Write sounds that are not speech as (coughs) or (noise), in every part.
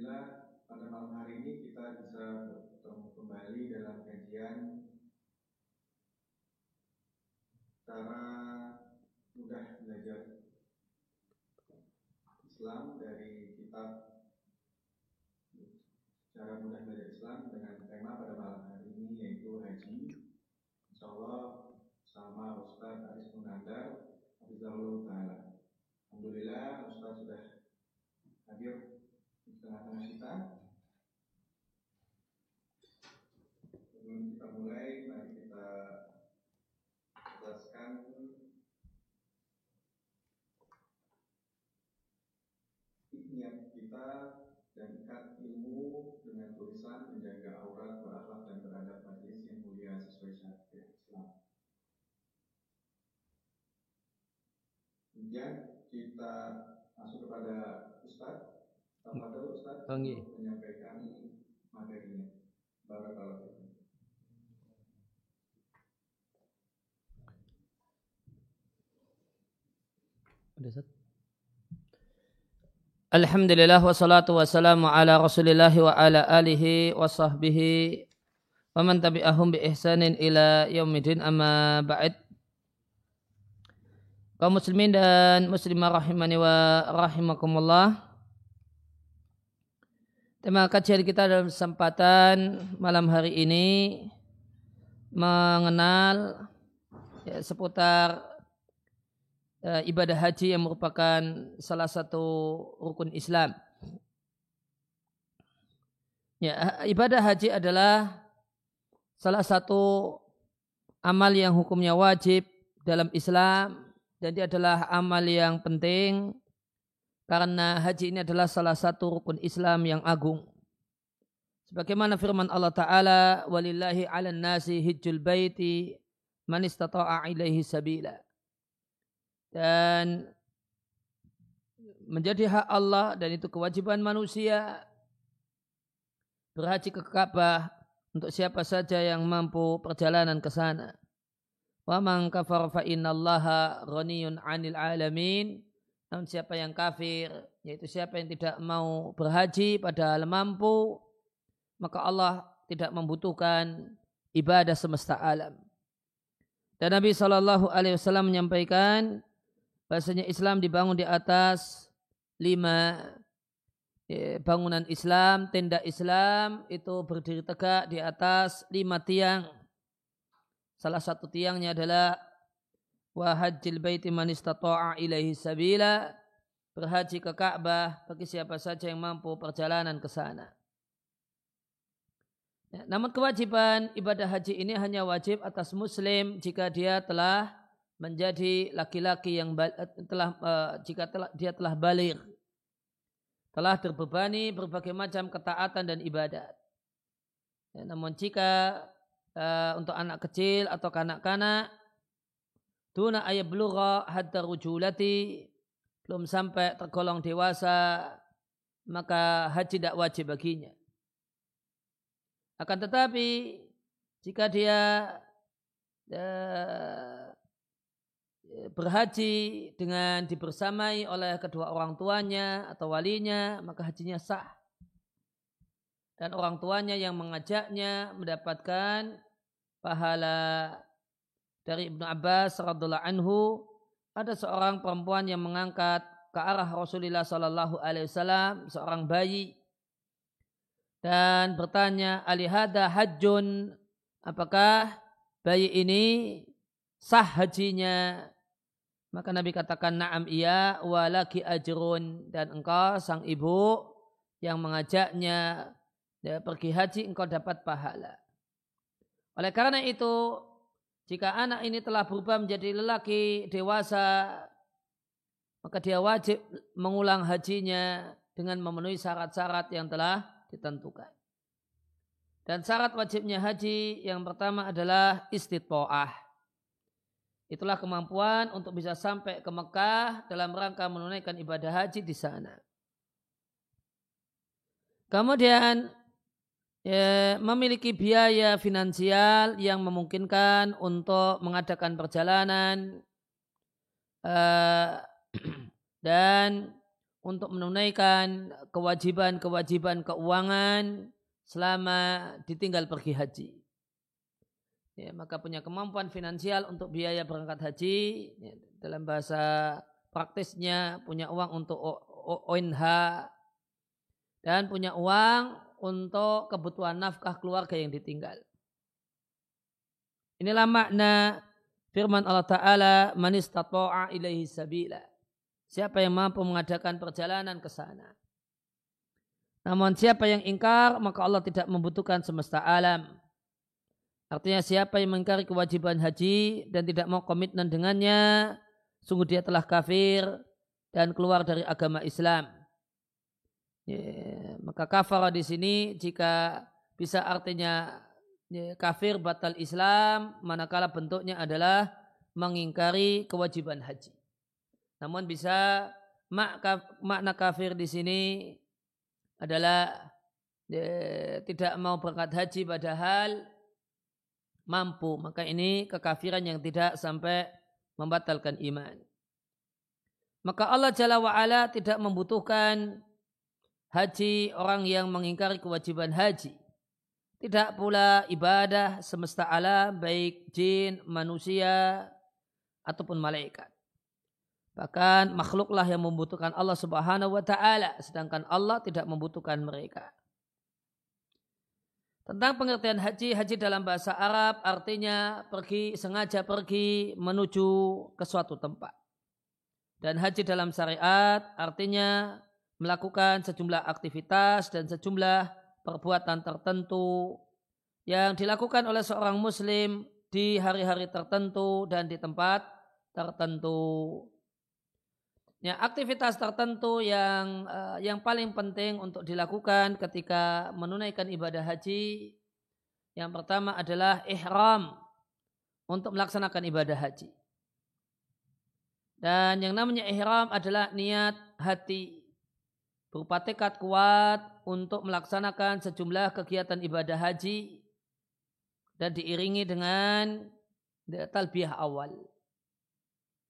Alhamdulillah pada malam hari ini kita bisa bertemu kembali dalam kajian cara mudah belajar Islam dari kitab cara mudah belajar Islam dengan tema pada malam hari ini yaitu haji. Insya Allah sama Ustaz Aris Munandar Hafizahullah Ta'ala. Alhamdulillah Ustaz sudah hadir tengah-tengah kita. Sebelum kita mulai, mari kita jelaskan niat kita dan ikat ilmu dengan tulisan menjaga aurat, berakhlak dan beradab majlis yang mulia sesuai syariat Islam. Kemudian kita kepada Ustaz Banggi. menyampaikan materinya. Barakallahu Alhamdulillah wassalatu wassalamu ala rasulillah wa ala alihi wa sahbihi wa man tabi'ahum bi ihsanin ila yaumidin amma ba'd kaum muslimin dan muslimah rahimani wa rahimakumullah Tema kajian kita dalam kesempatan malam hari ini mengenal ya, seputar ya, ibadah haji yang merupakan salah satu rukun Islam. Ya, ibadah haji adalah salah satu amal yang hukumnya wajib dalam Islam dan dia adalah amal yang penting karena haji ini adalah salah satu rukun Islam yang agung. Sebagaimana firman Allah Ta'ala, walillahi ala nasi hijjul baiti man istata'a ilaihi sabila. Dan menjadi hak Allah dan itu kewajiban manusia berhaji ke Ka'bah untuk siapa saja yang mampu perjalanan ke sana. Wa man kafar fa innallaha ghaniyun 'anil alamin namun siapa yang kafir, yaitu siapa yang tidak mau berhaji padahal mampu, maka Allah tidak membutuhkan ibadah semesta alam. Dan Nabi Shallallahu Alaihi Wasallam menyampaikan bahasanya Islam dibangun di atas lima ya, bangunan Islam, tenda Islam itu berdiri tegak di atas lima tiang. Salah satu tiangnya adalah wa hajjil baiti man istata'a ilaihi sabila berhaji ke Ka'bah bagi siapa saja yang mampu perjalanan ke sana. Ya, namun kewajiban ibadah haji ini hanya wajib atas muslim jika dia telah menjadi laki-laki yang eh, telah uh, jika telah, dia telah balik telah terbebani berbagai macam ketaatan dan ibadat. Ya, namun jika uh, untuk anak kecil atau kanak-kanak Tuna ayat belura hatta rujulati belum sampai tergolong dewasa maka haji tidak wajib baginya. Akan tetapi jika dia uh, berhaji dengan dibersamai oleh kedua orang tuanya atau walinya maka hajinya sah. Dan orang tuanya yang mengajaknya mendapatkan pahala dari Ibnu Abbas radhiallahu anhu ada seorang perempuan yang mengangkat ke arah Rasulullah Sallallahu Alaihi Wasallam seorang bayi dan bertanya alihada hajjun? Apakah bayi ini sah hajinya? Maka Nabi katakan na'am iya walaki ajrun. Dan engkau sang ibu yang mengajaknya ya, pergi haji engkau dapat pahala. Oleh karena itu jika anak ini telah berubah menjadi lelaki dewasa, maka dia wajib mengulang hajinya dengan memenuhi syarat-syarat yang telah ditentukan. Dan syarat wajibnya haji yang pertama adalah istitoah. Itulah kemampuan untuk bisa sampai ke Mekah dalam rangka menunaikan ibadah haji di sana. Kemudian ya, memiliki biaya finansial yang memungkinkan untuk mengadakan perjalanan uh, dan untuk menunaikan kewajiban-kewajiban keuangan selama ditinggal pergi haji. Ya, maka punya kemampuan finansial untuk biaya berangkat haji. Ya, dalam bahasa praktisnya punya uang untuk ONH dan punya uang untuk kebutuhan nafkah keluarga yang ditinggal. Inilah makna firman Allah Ta'ala manistata'a ilaihi sabila. Siapa yang mampu mengadakan perjalanan ke sana. Namun siapa yang ingkar maka Allah tidak membutuhkan semesta alam. Artinya siapa yang mengingkari kewajiban haji dan tidak mau komitmen dengannya, sungguh dia telah kafir dan keluar dari agama Islam. Ya, maka kafar di sini jika bisa artinya ya, kafir batal Islam, manakala bentuknya adalah mengingkari kewajiban haji. Namun bisa makna kafir di sini adalah ya, tidak mau berangkat haji padahal mampu. Maka ini kekafiran yang tidak sampai membatalkan iman. Maka Allah Jalla wa'ala tidak membutuhkan haji orang yang mengingkari kewajiban haji. Tidak pula ibadah semesta alam baik jin, manusia, ataupun malaikat. Bahkan makhluklah yang membutuhkan Allah Subhanahu wa taala sedangkan Allah tidak membutuhkan mereka. Tentang pengertian haji, haji dalam bahasa Arab artinya pergi sengaja pergi menuju ke suatu tempat. Dan haji dalam syariat artinya melakukan sejumlah aktivitas dan sejumlah perbuatan tertentu yang dilakukan oleh seorang muslim di hari-hari tertentu dan di tempat tertentu ya, aktivitas tertentu yang uh, yang paling penting untuk dilakukan ketika menunaikan ibadah haji yang pertama adalah ihram untuk melaksanakan ibadah haji. Dan yang namanya ihram adalah niat hati berupa tekad kuat untuk melaksanakan sejumlah kegiatan ibadah haji dan diiringi dengan talbiyah awal.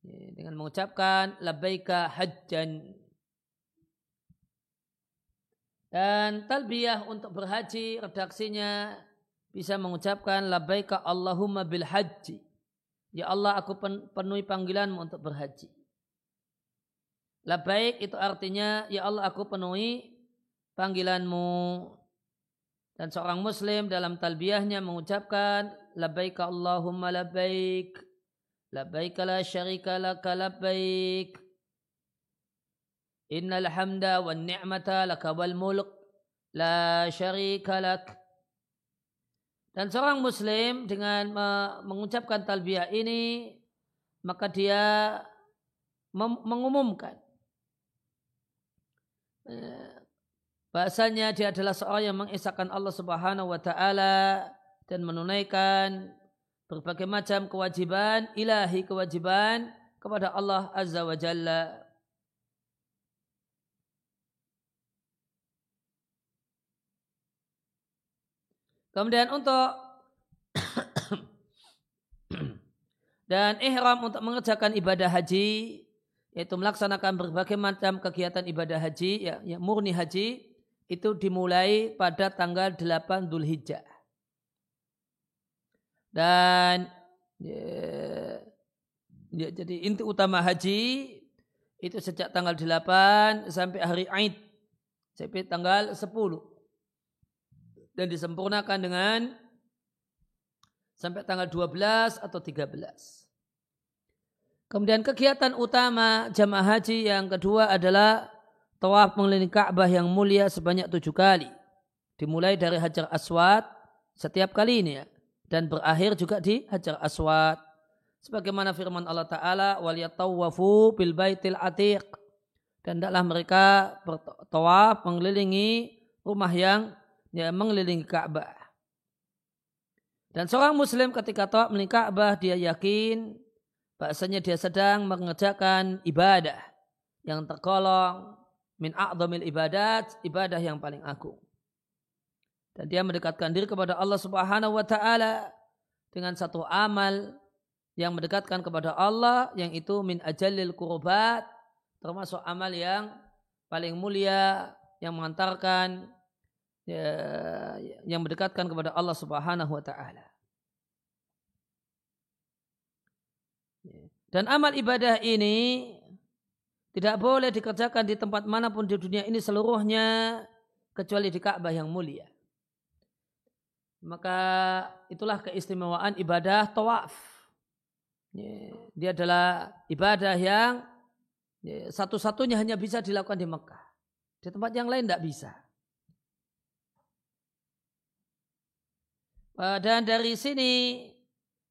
Dengan mengucapkan labbaika hajjan. Dan talbiyah untuk berhaji redaksinya bisa mengucapkan labbaika Allahumma bil haji ya Allah aku penuhi panggilanmu untuk berhaji Labaik itu artinya ya Allah aku penuhi panggilanmu. Dan seorang muslim dalam talbiyahnya mengucapkan labaik Allahumma labaik labaik la syarika laka labaik innal hamda wan ni'mata laka wal mulk la syarika lak. Dan seorang muslim dengan mengucapkan talbiyah ini maka dia mengumumkan bahasanya dia adalah seorang yang mengisahkan Allah Subhanahu wa taala dan menunaikan berbagai macam kewajiban ilahi kewajiban kepada Allah Azza wa Jalla. Kemudian untuk (coughs) dan ihram untuk mengerjakan ibadah haji yaitu melaksanakan berbagai macam kegiatan ibadah haji ya, ya murni haji itu dimulai pada tanggal 8 Dzulhijjah. Dan ya, ya, jadi inti utama haji itu sejak tanggal 8 sampai hari Aid sampai tanggal 10 dan disempurnakan dengan sampai tanggal 12 atau 13. Kemudian kegiatan utama jamaah haji yang kedua adalah tawaf mengelilingi Ka'bah yang mulia sebanyak tujuh kali. Dimulai dari Hajar Aswad setiap kali ini ya dan berakhir juga di Hajar Aswad. Sebagaimana firman Allah Ta'ala, وَلْيَطَوَّفُوا بِالْبَيْتِ الْعَتِيقِ Dan hendaklah mereka bertawaf mengelilingi rumah yang ya, mengelilingi Ka'bah. Dan seorang muslim ketika tawaf mengelilingi Ka'bah, dia yakin bahasanya dia sedang mengerjakan ibadah yang tergolong min a'zamil ibadat, ibadah yang paling agung dan dia mendekatkan diri kepada Allah Subhanahu wa taala dengan satu amal yang mendekatkan kepada Allah yang itu min ajalil kurbat termasuk amal yang paling mulia yang mengantarkan ya, yang mendekatkan kepada Allah Subhanahu wa taala. Dan amal ibadah ini tidak boleh dikerjakan di tempat mana pun di dunia ini seluruhnya kecuali di Ka'bah yang mulia. Maka itulah keistimewaan ibadah tawaf. Dia adalah ibadah yang satu-satunya hanya bisa dilakukan di Mekah. Di tempat yang lain tidak bisa. Dan dari sini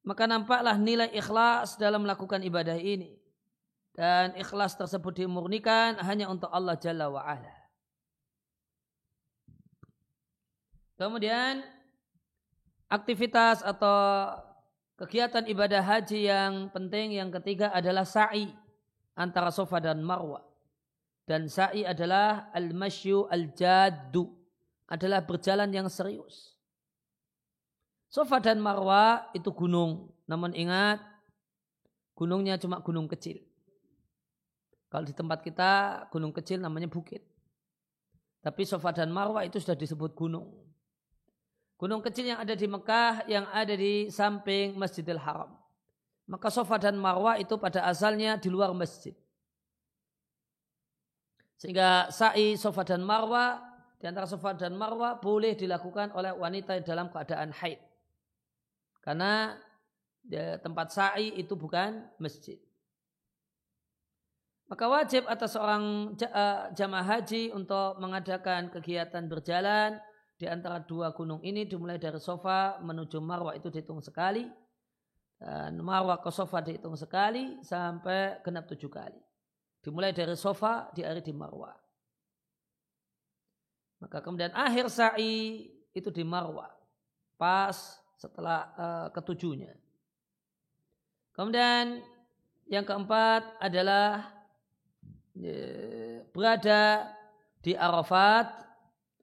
maka nampaklah nilai ikhlas dalam melakukan ibadah ini. Dan ikhlas tersebut dimurnikan hanya untuk Allah Jalla wa'ala. Kemudian aktivitas atau kegiatan ibadah haji yang penting yang ketiga adalah sa'i antara sofa dan marwah. Dan sa'i adalah al-masyu al-jaddu. Adalah berjalan yang serius. Sofa dan Marwa itu gunung. Namun ingat, gunungnya cuma gunung kecil. Kalau di tempat kita, gunung kecil namanya bukit. Tapi Sofa dan Marwa itu sudah disebut gunung. Gunung kecil yang ada di Mekah, yang ada di samping Masjidil Haram. Maka Sofa dan Marwa itu pada asalnya di luar masjid. Sehingga sa'i Sofa dan Marwa, di antara Sofa dan Marwa boleh dilakukan oleh wanita dalam keadaan haid. Karena tempat sa'i itu bukan masjid. Maka wajib atas seorang eh, jamaah haji untuk mengadakan kegiatan berjalan di antara dua gunung ini dimulai dari sofa menuju marwah itu dihitung sekali. Dan marwah ke sofa dihitung sekali sampai genap tujuh kali. Dimulai dari sofa di hari di marwah. Maka kemudian akhir sa'i itu di marwah. Pas setelah uh, ketujuhnya. Kemudian yang keempat adalah berada di Arafat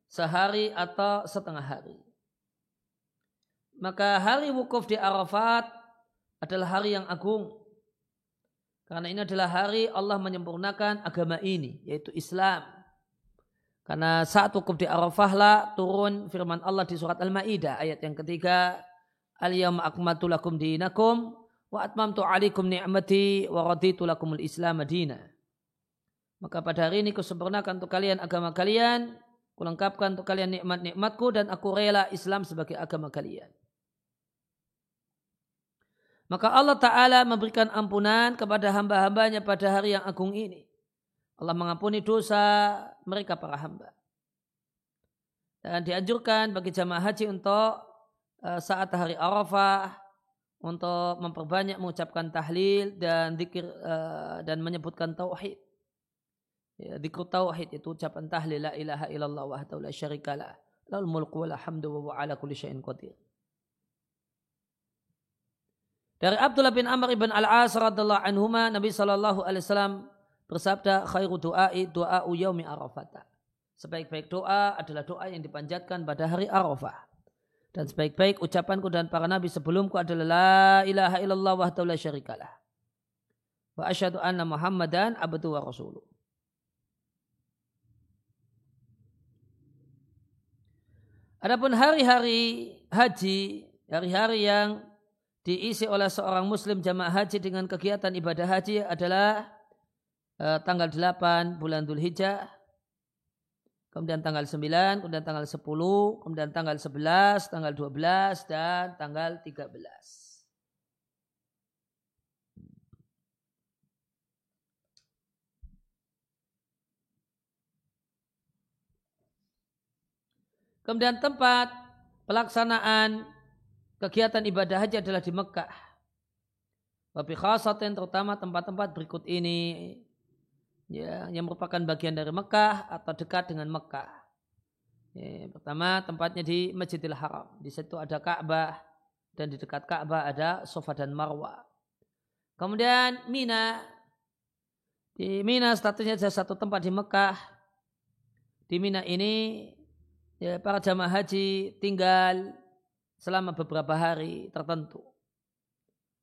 sehari atau setengah hari. Maka hari wukuf di Arafat adalah hari yang agung. Karena ini adalah hari Allah menyempurnakan agama ini, yaitu Islam. Karena saat wukuf di Arafah lah turun firman Allah di surat Al-Ma'idah ayat yang ketiga. Al-yawma akmatu lakum dinakum wa atmamtu alaikum ni'mati wa raditu lakumul islam madina. Maka pada hari ini kusempurnakan untuk kalian agama kalian, kulengkapkan untuk kalian nikmat-nikmatku dan aku rela Islam sebagai agama kalian. Maka Allah Ta'ala memberikan ampunan kepada hamba-hambanya pada hari yang agung ini. Allah mengampuni dosa mereka para hamba. Dan dianjurkan bagi jamaah haji untuk uh, saat hari Arafah untuk memperbanyak mengucapkan tahlil dan zikir uh, dan menyebutkan tauhid. Ya, zikr tauhid itu ucapan tahlil la ilaha illallah wahdahu la syarikalah. Lahul mulku wa hamdu wa ala kulli syai'in qadir. Dari Abdullah bin Amr ibn Al-As radhiyallahu anhuma Nabi sallallahu alaihi wasallam bersabda khairu du'ai du'a'u yaumi arafata. Sebaik-baik doa adalah doa yang dipanjatkan pada hari Arafah. Dan sebaik-baik ucapanku dan para nabi sebelumku adalah la ilaha illallah wahdahu la syarikalah. Wa asyhadu anna Muhammadan abdu wa rasuluh. Adapun hari-hari haji, hari-hari yang diisi oleh seorang muslim jamaah haji dengan kegiatan ibadah haji adalah Eh, tanggal 8 bulan Dhul Hijjah, kemudian tanggal 9, kemudian tanggal 10, kemudian tanggal 11, tanggal 12, dan tanggal 13. Kemudian tempat pelaksanaan kegiatan ibadah haji adalah di Mekah. Wabi khasatin terutama tempat-tempat berikut ini ya, yang merupakan bagian dari Mekah atau dekat dengan Mekah. Ya, pertama tempatnya di Masjidil Haram. Di situ ada Ka'bah dan di dekat Ka'bah ada Sofa dan Marwa. Kemudian Mina. Di Mina statusnya ada satu tempat di Mekah. Di Mina ini ya, para jamaah haji tinggal selama beberapa hari tertentu.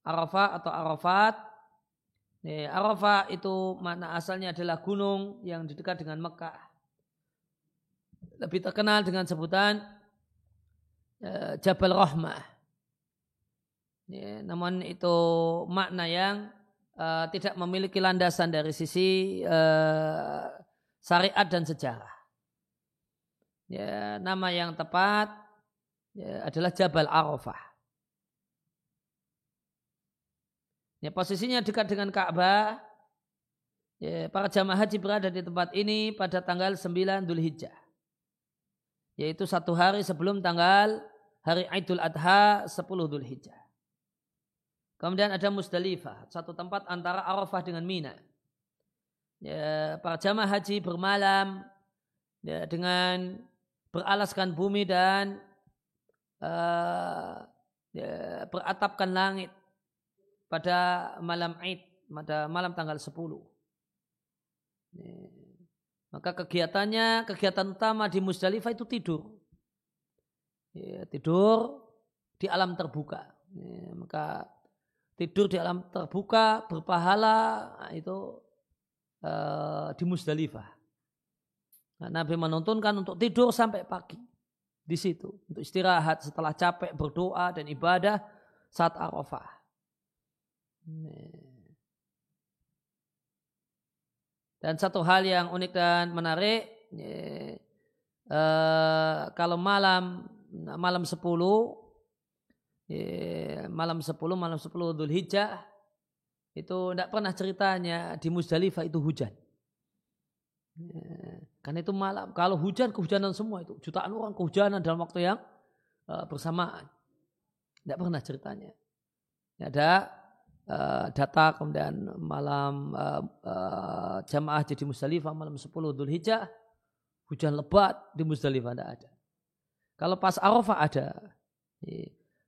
Arafah atau Arafat Arafah itu makna asalnya adalah gunung yang dekat dengan Mekah. Lebih terkenal dengan sebutan uh, Jabal Rahmah. Ya, namun itu makna yang uh, tidak memiliki landasan dari sisi uh, syariat dan sejarah. Ya, nama yang tepat ya, adalah Jabal Arafah. Ya, posisinya dekat dengan Ka'bah. Ya, para jamaah haji berada di tempat ini pada tanggal 9 Dhul Hijjah. Yaitu satu hari sebelum tanggal hari Idul Adha 10 Dhul Hijjah. Kemudian ada Musdalifah, satu tempat antara Arafah dengan Mina. Ya, para jamaah haji bermalam ya, dengan beralaskan bumi dan uh, ya, beratapkan langit pada malam Id, pada malam tanggal 10. Maka kegiatannya, kegiatan utama di Musdalifah itu tidur. Ya, tidur di alam terbuka. Maka tidur di alam terbuka berpahala nah, itu uh, di Musdalifah. Nah, Nabi menuntunkan untuk tidur sampai pagi di situ untuk istirahat setelah capek berdoa dan ibadah saat Arafah. Dan satu hal yang unik dan menarik, eh, kalau malam malam 10 eh, malam 10 malam 10 Dhul Hijjah itu tidak pernah ceritanya di Musdalifah itu hujan. Eh, karena itu malam. Kalau hujan kehujanan semua itu jutaan orang kehujanan dalam waktu yang uh, bersamaan. Tidak pernah ceritanya. Ada uh, data kemudian malam uh, uh, jamaah jadi Musdalifah malam 10 Dhul Hijjah hujan lebat di Musdalifah tidak ada. Kalau pas Arafah ada.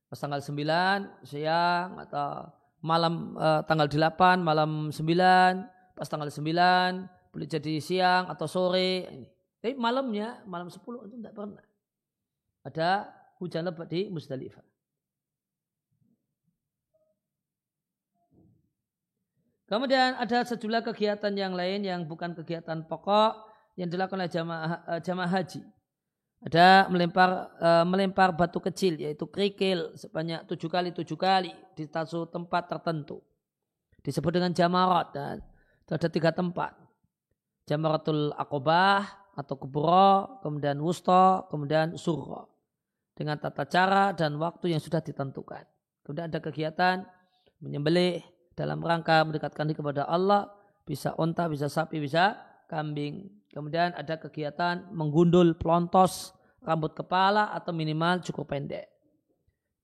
Pas tanggal 9 siang atau malam uh, tanggal 8 malam 9 pas tanggal 9 boleh jadi siang atau sore. Tapi malamnya malam 10 itu tidak pernah. Ada hujan lebat di Musdalifah. Kemudian ada sejumlah kegiatan yang lain yang bukan kegiatan pokok yang dilakukan oleh jamaah, eh, jamaah haji. Ada melempar uh, melempar batu kecil yaitu kerikil sebanyak tujuh kali tujuh kali di satu tempat tertentu. Disebut dengan jamarat dan ada tiga tempat. Jamaratul akobah atau kubro, kemudian wusto, kemudian surro. Dengan tata cara dan waktu yang sudah ditentukan. Kemudian ada kegiatan menyembelih, dalam rangka mendekatkan diri kepada Allah, bisa onta, bisa sapi, bisa kambing. Kemudian ada kegiatan menggundul pelontos rambut kepala atau minimal cukup pendek.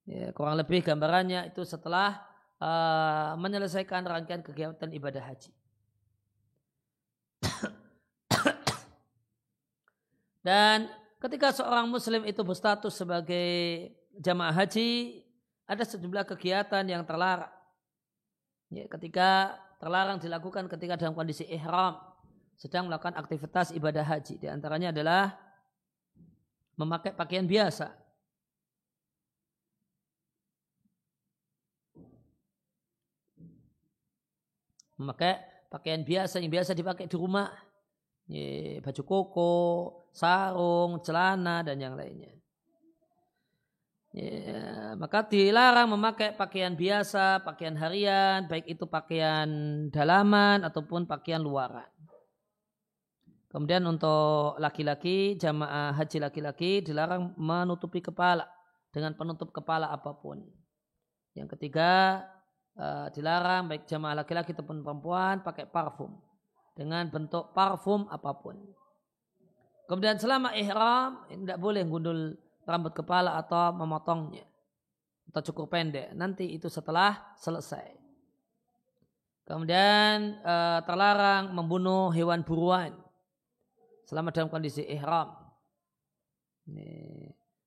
Ya, kurang lebih gambarannya itu setelah uh, menyelesaikan rangkaian kegiatan ibadah haji. (coughs) Dan ketika seorang muslim itu berstatus sebagai jamaah haji, ada sejumlah kegiatan yang terlarang. Ya, ketika terlarang dilakukan ketika dalam kondisi ihram sedang melakukan aktivitas ibadah haji. Di antaranya adalah memakai pakaian biasa. Memakai pakaian biasa yang biasa dipakai di rumah. Ya, baju koko, sarung, celana, dan yang lainnya. Ya, maka dilarang memakai pakaian biasa, pakaian harian, baik itu pakaian dalaman ataupun pakaian luaran. Kemudian untuk laki-laki, jamaah haji laki-laki dilarang menutupi kepala dengan penutup kepala apa pun. Yang ketiga, uh, dilarang baik jamaah laki-laki ataupun perempuan pakai parfum dengan bentuk parfum apa pun. Kemudian selama ihram tidak boleh gundul rambut kepala atau memotongnya atau cukup pendek. Nanti itu setelah selesai. Kemudian e, terlarang membunuh hewan buruan selama dalam kondisi ihram.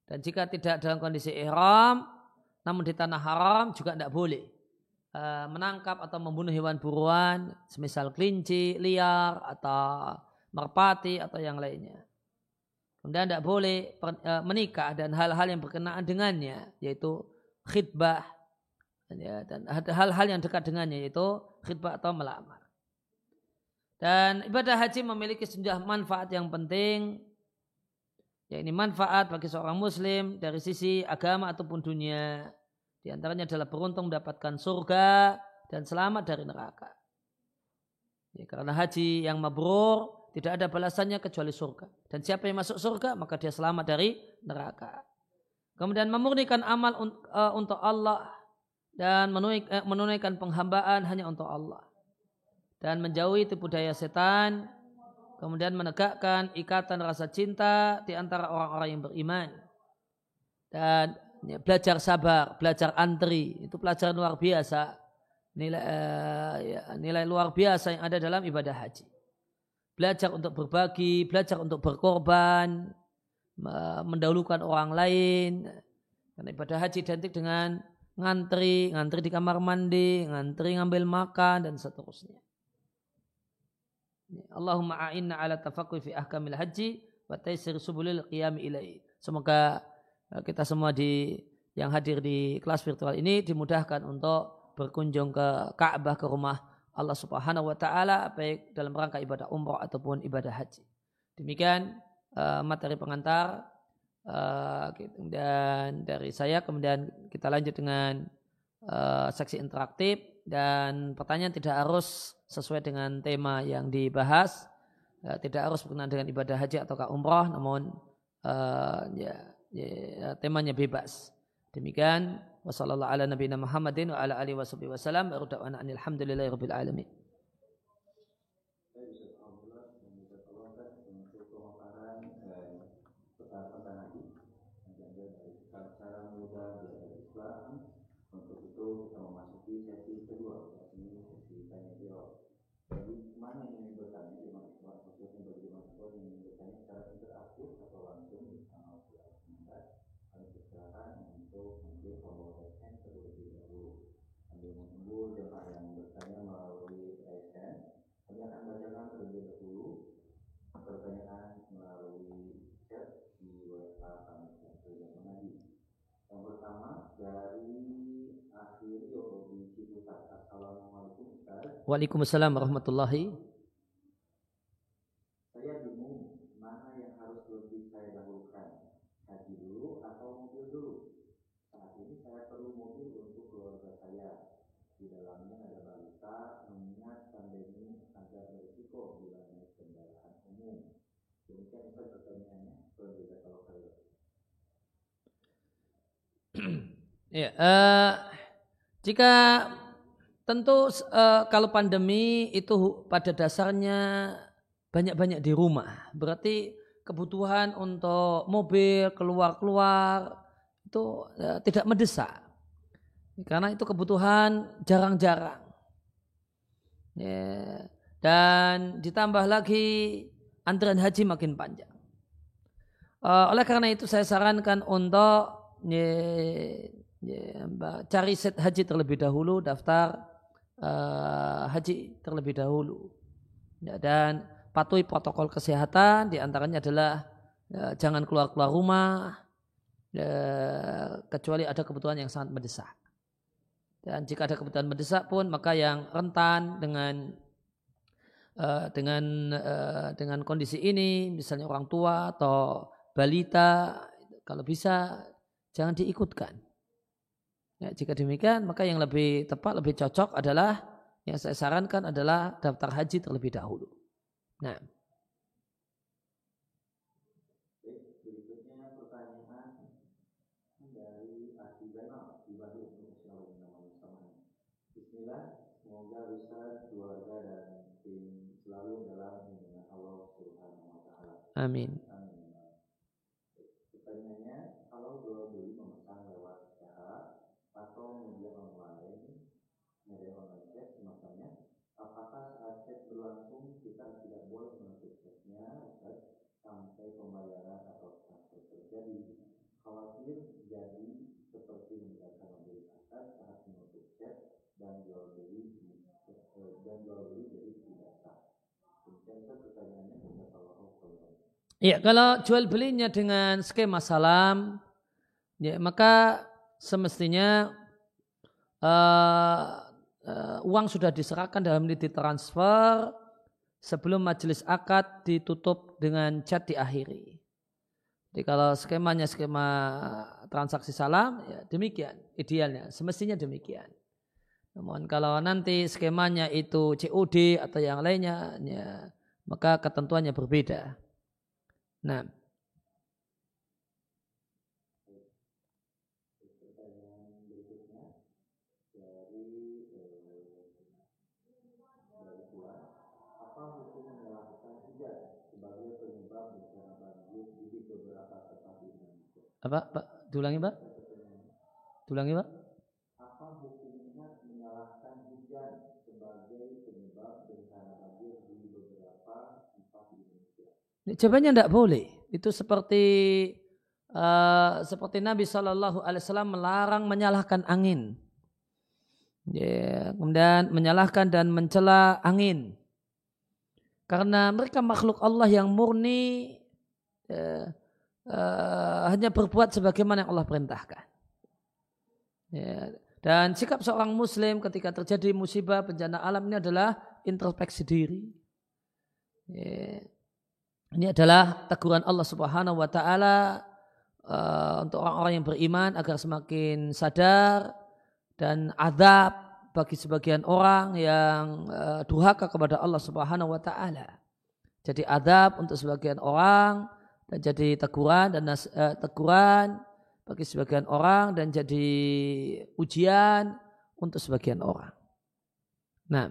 Dan jika tidak dalam kondisi ihram, namun di tanah haram juga tidak boleh e, menangkap atau membunuh hewan buruan, semisal kelinci, liar, atau merpati atau yang lainnya. Kemudian tidak boleh e, menikah dan hal-hal yang berkenaan dengannya, yaitu khidbah Ya, dan hal-hal yang dekat dengannya yaitu khidbah atau melamar. Dan ibadah haji memiliki sejumlah manfaat yang penting ya ini manfaat bagi seorang muslim dari sisi agama ataupun dunia. Di antaranya adalah beruntung mendapatkan surga dan selamat dari neraka. Ya, karena haji yang mabrur tidak ada balasannya kecuali surga. Dan siapa yang masuk surga maka dia selamat dari neraka. Kemudian memurnikan amal uh, untuk Allah dan eh, menunaikan penghambaan hanya untuk Allah. Dan menjauhi tipu daya setan kemudian menegakkan ikatan rasa cinta di antara orang-orang yang beriman dan belajar sabar, belajar antri itu pelajaran luar biasa nilai uh, ya, nilai luar biasa yang ada dalam ibadah haji. Belajar untuk berbagi, belajar untuk berkorban, mendahulukan orang lain. Karena ibadah haji identik dengan ngantri, ngantri di kamar mandi, ngantri ngambil makan dan seterusnya. Allahumma a'inna ala tafaqquh fi ahkamil haji wa taysir subulil qiyam ilai. Semoga eh, kita semua di yang hadir di kelas virtual ini dimudahkan untuk berkunjung ke Ka'bah ke rumah Allah Subhanahu wa taala baik dalam rangka ibadah umrah ataupun ibadah haji. Demikian uh, materi pengantar uh, dan dari saya kemudian kita lanjut dengan uh, seksi interaktif dan pertanyaan tidak harus sesuai dengan tema yang dibahas. Ya, tidak harus berkenaan dengan ibadah haji atau umrah, namun uh, ya, ya, temanya bebas. Demikian wasallallahu ala nabiyina Muhammadin wa ala alihi wasallam wa alhamdulillahi rabbil alamin. Waalaikumsalam warahmatullahi Saya bingung mana yang harus lebih saya dahulukan haji dulu atau mobil dulu. Saat ini saya perlu mobil untuk keluarga saya. Di dalamnya ada balita, mengingat pandemi agak berisiko bila naik kendaraan umum. Demikian itu pertanyaannya. Berbeda kalau saya. Ya, uh, jika Tentu uh, kalau pandemi itu pada dasarnya banyak-banyak di rumah. Berarti kebutuhan untuk mobil keluar-keluar itu uh, tidak mendesak. Karena itu kebutuhan jarang-jarang. Yeah. Dan ditambah lagi antrian haji makin panjang. Uh, oleh karena itu saya sarankan untuk yeah, yeah, cari set haji terlebih dahulu, daftar uh, haji terlebih dahulu. Ya, dan patuhi protokol kesehatan di antaranya adalah ya, jangan keluar-keluar rumah ya, kecuali ada kebutuhan yang sangat mendesak. Dan jika ada kebutuhan mendesak pun maka yang rentan dengan uh, dengan uh, dengan kondisi ini misalnya orang tua atau balita kalau bisa jangan diikutkan. Ya, jika demikian, maka yang lebih tepat, lebih cocok adalah yang saya sarankan adalah daftar haji terlebih dahulu. Nah. Bismillah, semoga Ustaz, keluarga dan tim selalu dalam Allah Subhanahu wa taala. Amin. Ya, kalau jual belinya dengan skema salam, ya maka semestinya uh, uh, uang sudah diserahkan dalam ini ditransfer sebelum majelis akad ditutup dengan cat diakhiri. Jadi kalau skemanya skema transaksi salam, ya demikian idealnya, semestinya demikian. Namun kalau nanti skemanya itu COD atau yang lainnya, ya, maka ketentuannya berbeda. Nah, Apa, Pak? Diulangi, Pak? Diulangi, Pak? Jawabannya tidak boleh. Itu seperti uh, seperti Nabi Shallallahu Alaihi Wasallam melarang menyalahkan angin. Ya, kemudian menyalahkan dan mencela angin. Karena mereka makhluk Allah yang murni, ya, uh, hanya berbuat sebagaimana yang Allah perintahkan. Ya. Dan sikap seorang muslim ketika terjadi musibah bencana alam ini adalah introspeksi diri. Ya. Ini adalah teguran Allah Subhanahu wa taala uh, untuk orang-orang yang beriman agar semakin sadar dan adab bagi sebagian orang yang uh, durhaka kepada Allah Subhanahu wa taala. Jadi adab untuk sebagian orang dan jadi teguran dan nas, uh, teguran bagi sebagian orang dan jadi ujian untuk sebagian orang. Nah,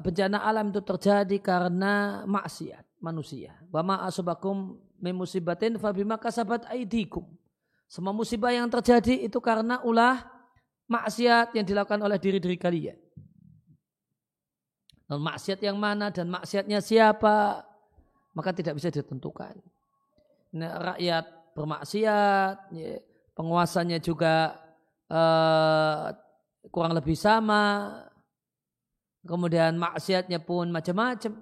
bencana alam itu terjadi karena maksiat manusia. Wa ma asabakum min musibatin fa bima kasabat aidikum. Semua musibah yang terjadi itu karena ulah maksiat yang dilakukan oleh diri-diri kalian. Dan maksiat yang mana dan maksiatnya siapa, maka tidak bisa ditentukan. Nah, rakyat bermaksiat, ya, penguasanya juga uh, kurang lebih sama, kemudian maksiatnya pun macam-macam.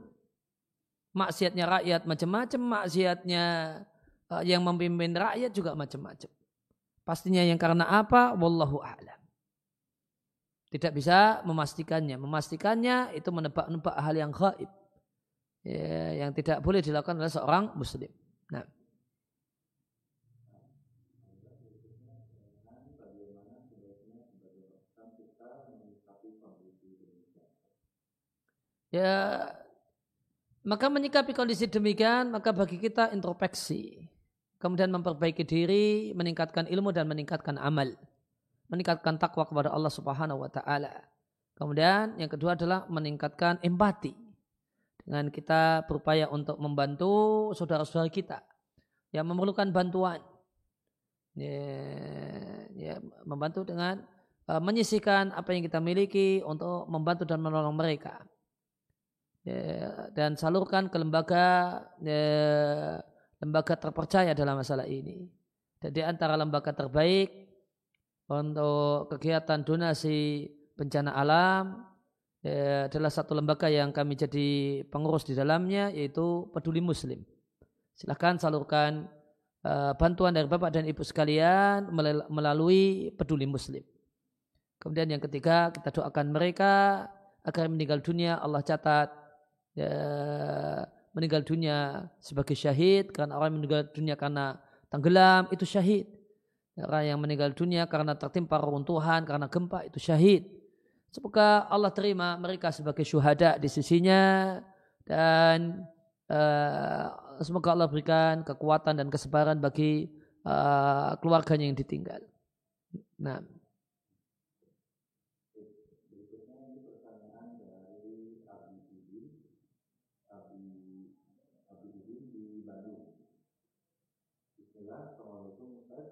Maksiatnya rakyat macam-macam, maksiatnya uh, yang memimpin rakyat juga macam-macam. Pastinya yang karena apa? Wallahu a'lam. Tidak bisa memastikannya. Memastikannya itu menebak-nebak hal yang gaib. Ya, yang tidak boleh dilakukan oleh seorang muslim. Nah. Ya, maka menyikapi kondisi demikian, maka bagi kita introspeksi. Kemudian memperbaiki diri, meningkatkan ilmu dan meningkatkan amal meningkatkan takwa kepada Allah Subhanahu wa taala. Kemudian yang kedua adalah meningkatkan empati. Dengan kita berupaya untuk membantu saudara-saudara kita yang memerlukan bantuan. Ya, ya, membantu dengan uh, menyisihkan apa yang kita miliki untuk membantu dan menolong mereka. Ya, dan salurkan ke lembaga ya, lembaga terpercaya dalam masalah ini. Dan di antara lembaga terbaik untuk kegiatan donasi bencana alam ya, adalah satu lembaga yang kami jadi pengurus di dalamnya yaitu Peduli Muslim. Silahkan salurkan bantuan dari Bapak dan Ibu sekalian melalui Peduli Muslim. Kemudian yang ketiga kita doakan mereka agar meninggal dunia Allah catat ya, meninggal dunia sebagai syahid karena orang meninggal dunia karena tenggelam itu syahid Orang yang meninggal dunia karena tertimpa runtuhan, karena gempa itu syahid. Semoga Allah terima mereka sebagai syuhada di sisinya dan uh, semoga Allah berikan kekuatan dan kesabaran bagi uh, keluarganya yang ditinggal. Nah. di Bandung. Bismillah, Assalamualaikum Ustaz.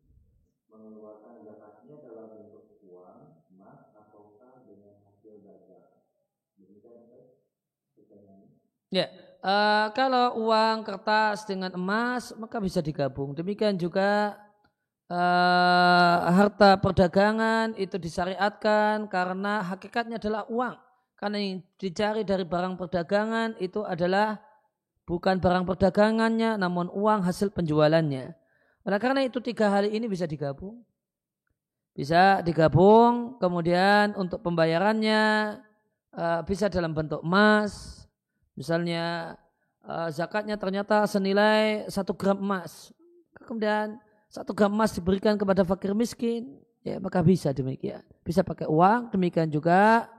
mengeluarkan zakatnya dalam bentuk uang, emas, ataukah dengan hasil dagang. Demikian pertanyaannya. Eh, kalau uang kertas dengan emas maka bisa digabung. Demikian juga eh, harta perdagangan itu disyariatkan karena hakikatnya adalah uang. Karena yang dicari dari barang perdagangan itu adalah bukan barang perdagangannya namun uang hasil penjualannya. Oleh karena itu tiga hal ini bisa digabung. Bisa digabung kemudian untuk pembayarannya eh, bisa dalam bentuk emas. Misalnya eh, zakatnya ternyata senilai satu gram emas. Kemudian satu gram emas diberikan kepada fakir miskin, ya maka bisa demikian. Bisa pakai uang, demikian juga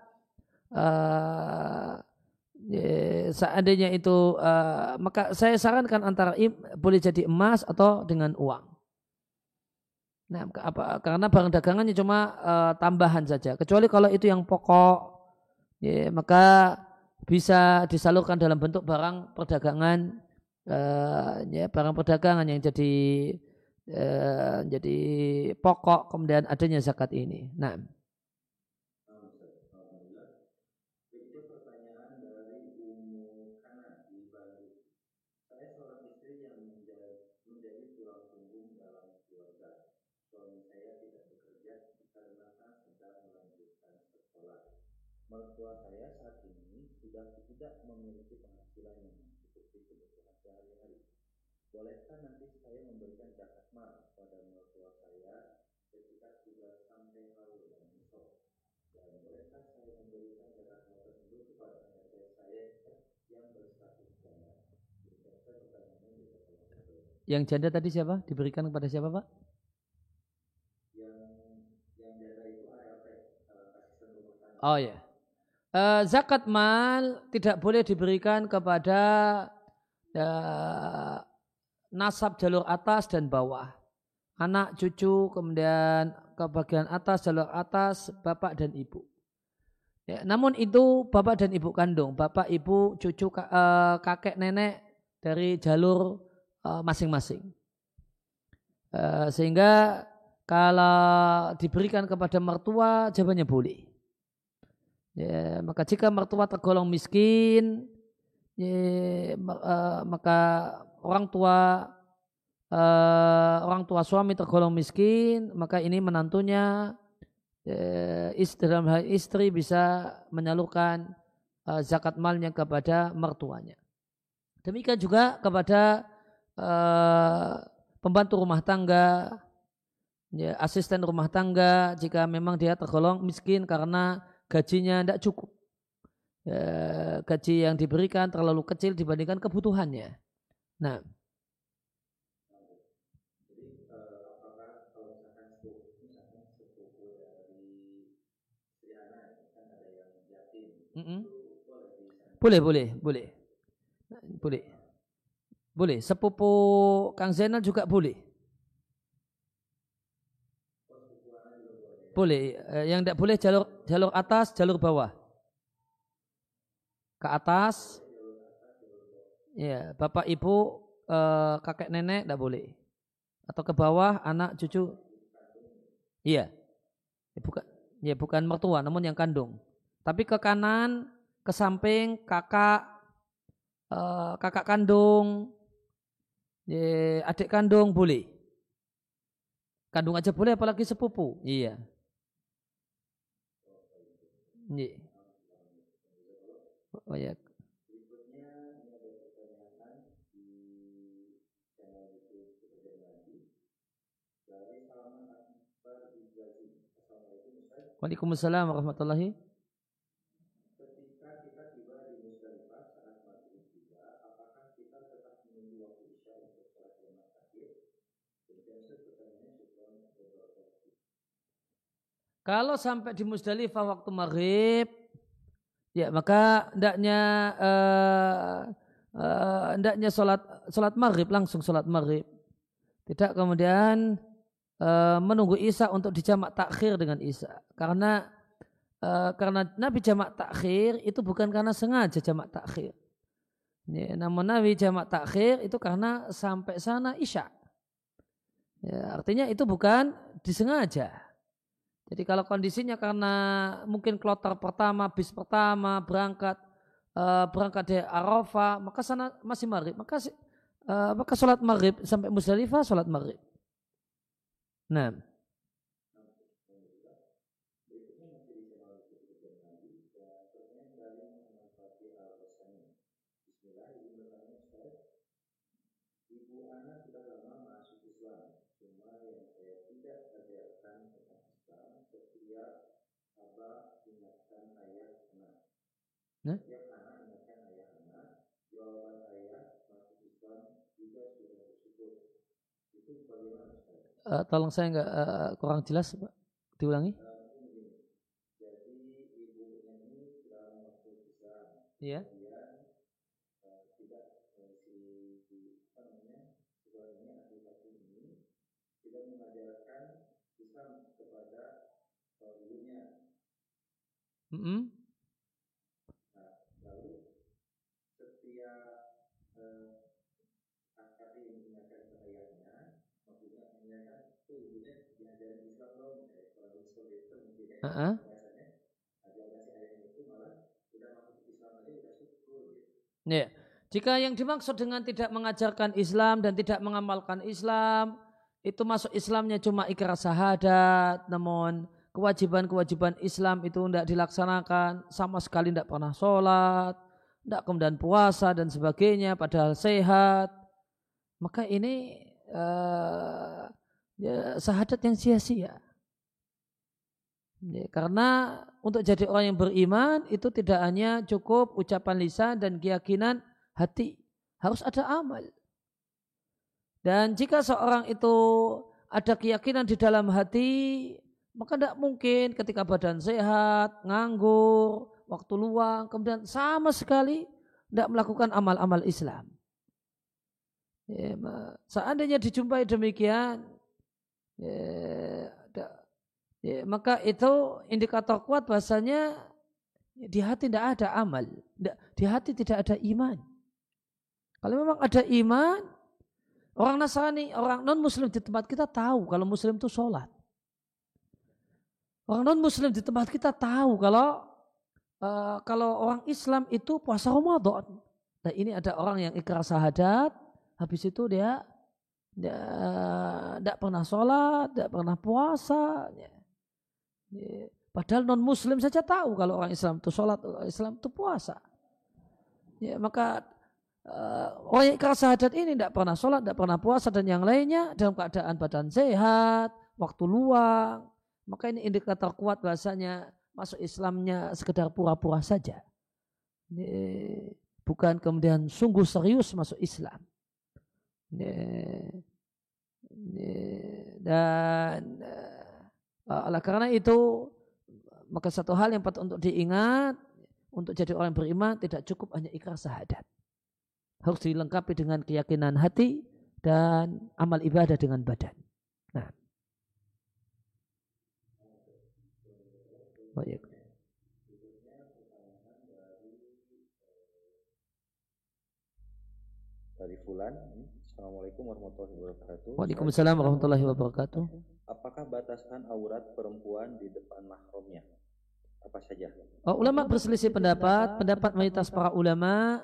eh, seandainya itu eh, maka saya sarankan antara im- boleh jadi emas atau dengan uang. Nah, apa, karena barang dagangannya cuma eh, tambahan saja. Kecuali kalau itu yang pokok, ya, maka bisa disalurkan dalam bentuk barang perdagangan, eh, ya, barang perdagangan yang jadi eh, jadi pokok kemudian adanya zakat ini. Nah, yang janda tadi siapa? Diberikan kepada siapa, Pak? Oh ya. Eh, zakat mal tidak boleh diberikan kepada eh, nasab jalur atas dan bawah. Anak, cucu, kemudian ke bagian atas, jalur atas, bapak dan ibu. Ya, namun itu bapak dan ibu kandung, bapak, ibu, cucu, eh, kakek, nenek dari jalur masing-masing. Eh, sehingga kalau diberikan kepada mertua, jawabannya boleh. Ya, maka jika mertua tergolong miskin, ya, eh, maka orang tua eh, orang tua suami tergolong miskin, maka ini menantunya eh, istri istri bisa menyalurkan eh, zakat malnya kepada mertuanya. Demikian juga kepada eh, pembantu rumah tangga, ya, asisten rumah tangga jika memang dia tergolong miskin karena gajinya tidak cukup. Ya, gaji yang diberikan terlalu kecil dibandingkan kebutuhannya. Nah, mm-mm. itu boleh boleh, boleh, boleh, boleh. Sepupu Kang Zainal juga boleh. Boleh. Eh, Yang tidak boleh jalur jalur atas, jalur bawah. Ke atas, ya bapak ibu, eh, kakek nenek tidak boleh. Atau ke bawah, anak cucu, iya. Ya, bukan, ya bukan mertua, namun yang kandung. Tapi ke kanan, ke samping, kakak, eh, kakak kandung, ya, adik kandung boleh. Kandung aja boleh, apalagi sepupu. Iya. Iya. Oh ya. Berikutnya ini ada pertanyaan di channel YouTube Pekerjaan Ngaji dari Salman Akbar Ibrahim. Assalamualaikum Ustaz. Waalaikumsalam warahmatullahi. Ketika kita tiba di Musdalifah saat maghrib tiba, apakah kita tetap menunggu waktu isya untuk sholat jamaah akhir? Demikian Kalau sampai di Musdalifah waktu maghrib, ya maka hendaknya uh, uh, hendaknya sholat sholat maghrib langsung sholat maghrib. Tidak kemudian uh, menunggu Isya untuk dijamak takhir dengan Isya. Karena uh, karena Nabi jamak takhir itu bukan karena sengaja jamak takhir. Ya, namun Nabi jamak takhir itu karena sampai sana Isya. Ya, artinya itu bukan disengaja. Jadi kalau kondisinya karena mungkin kloter pertama, bis pertama berangkat uh, berangkat dari Arafah, maka sana masih maghrib, maka uh, maka sholat maghrib sampai Musdalifah sholat maghrib. Nah. Uh, tolong saya nggak uh, kurang jelas, Pak. Diulangi. Iya. Mm -hmm. Uh-uh. Ya. Jika yang dimaksud dengan tidak mengajarkan Islam dan tidak mengamalkan Islam, itu masuk Islamnya cuma ikrar syahadat, namun kewajiban-kewajiban Islam itu tidak dilaksanakan, sama sekali tidak pernah sholat, tidak kemudian puasa dan sebagainya, padahal sehat, maka ini uh, ya, syahadat yang sia-sia. Ya, karena untuk jadi orang yang beriman itu tidak hanya cukup ucapan lisan dan keyakinan hati, harus ada amal. Dan jika seorang itu ada keyakinan di dalam hati, maka tidak mungkin ketika badan sehat, nganggur, waktu luang, kemudian sama sekali tidak melakukan amal-amal Islam. Ya, seandainya dijumpai demikian, ya, ya, maka itu indikator kuat bahasanya di hati tidak ada amal, di hati tidak ada iman. Kalau memang ada iman, orang Nasrani, orang non Muslim di tempat kita tahu kalau Muslim itu sholat. Orang non Muslim di tempat kita tahu kalau uh, kalau orang Islam itu puasa Ramadan. Nah ini ada orang yang ikrar syahadat, habis itu dia tidak pernah sholat, tidak pernah puasa. Ya. Padahal non muslim saja tahu kalau orang Islam itu sholat, orang Islam itu puasa. Ya, maka uh, orang yang keras syahadat ini tidak pernah sholat, tidak pernah puasa dan yang lainnya dalam keadaan badan sehat, waktu luang. Maka ini indikator kuat bahasanya masuk Islamnya sekedar pura-pura saja. Ya, bukan kemudian sungguh serius masuk Islam. Ya, ya, dan Eh, oleh karena itu maka satu hal yang patut untuk diingat untuk jadi orang beriman tidak cukup hanya ikrar syahadat. Harus dilengkapi dengan keyakinan hati dan amal ibadah dengan badan. Nah. Baik. Dari Fulan, Assalamualaikum warahmatullahi wabarakatuh. Waalaikumsalam warahmatullahi wabarakatuh apakah batasan aurat perempuan di depan mahramnya? Apa saja? Oh, ulama berselisih pendapat. Pendapat mayoritas para ulama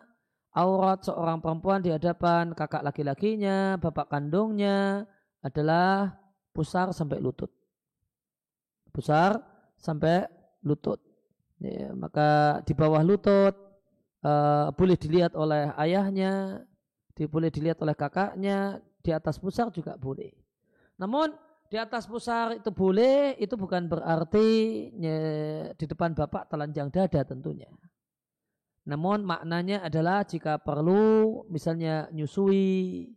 aurat seorang perempuan di hadapan kakak laki-lakinya, bapak kandungnya adalah pusar sampai lutut. Pusar sampai lutut. Ya, maka di bawah lutut uh, boleh dilihat oleh ayahnya, boleh dilihat oleh kakaknya, di atas pusar juga boleh. Namun di atas pusar itu boleh, itu bukan berarti di depan bapak telanjang dada tentunya. Namun maknanya adalah jika perlu misalnya nyusui,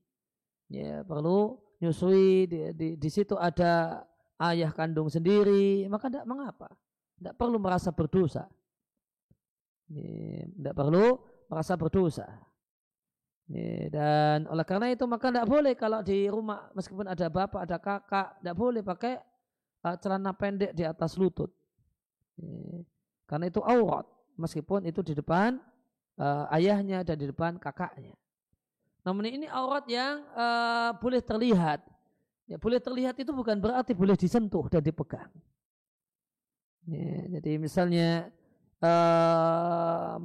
ya perlu nyusui di, di, di situ ada ayah kandung sendiri, maka tidak mengapa. Tidak perlu merasa berdosa. Tidak perlu merasa berdosa. Dan oleh karena itu maka tidak boleh kalau di rumah meskipun ada bapak, ada kakak, tidak boleh pakai uh, celana pendek di atas lutut. Karena itu aurat meskipun itu di depan uh, ayahnya dan di depan kakaknya. Namun ini aurat yang uh, boleh terlihat. Ya, boleh terlihat itu bukan berarti boleh disentuh dan dipegang. Ya, jadi misalnya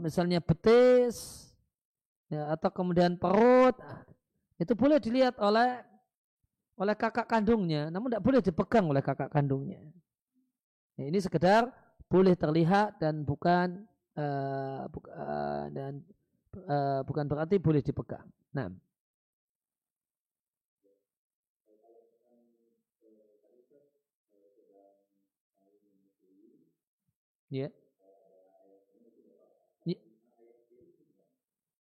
misalnya betis ya, atau kemudian perut itu boleh dilihat oleh oleh kakak kandungnya, namun tidak boleh dipegang oleh kakak kandungnya. Ya, ini sekedar boleh terlihat dan bukan uh, bu, uh, dan uh, bukan berarti boleh dipegang. Nah. Ya. ya.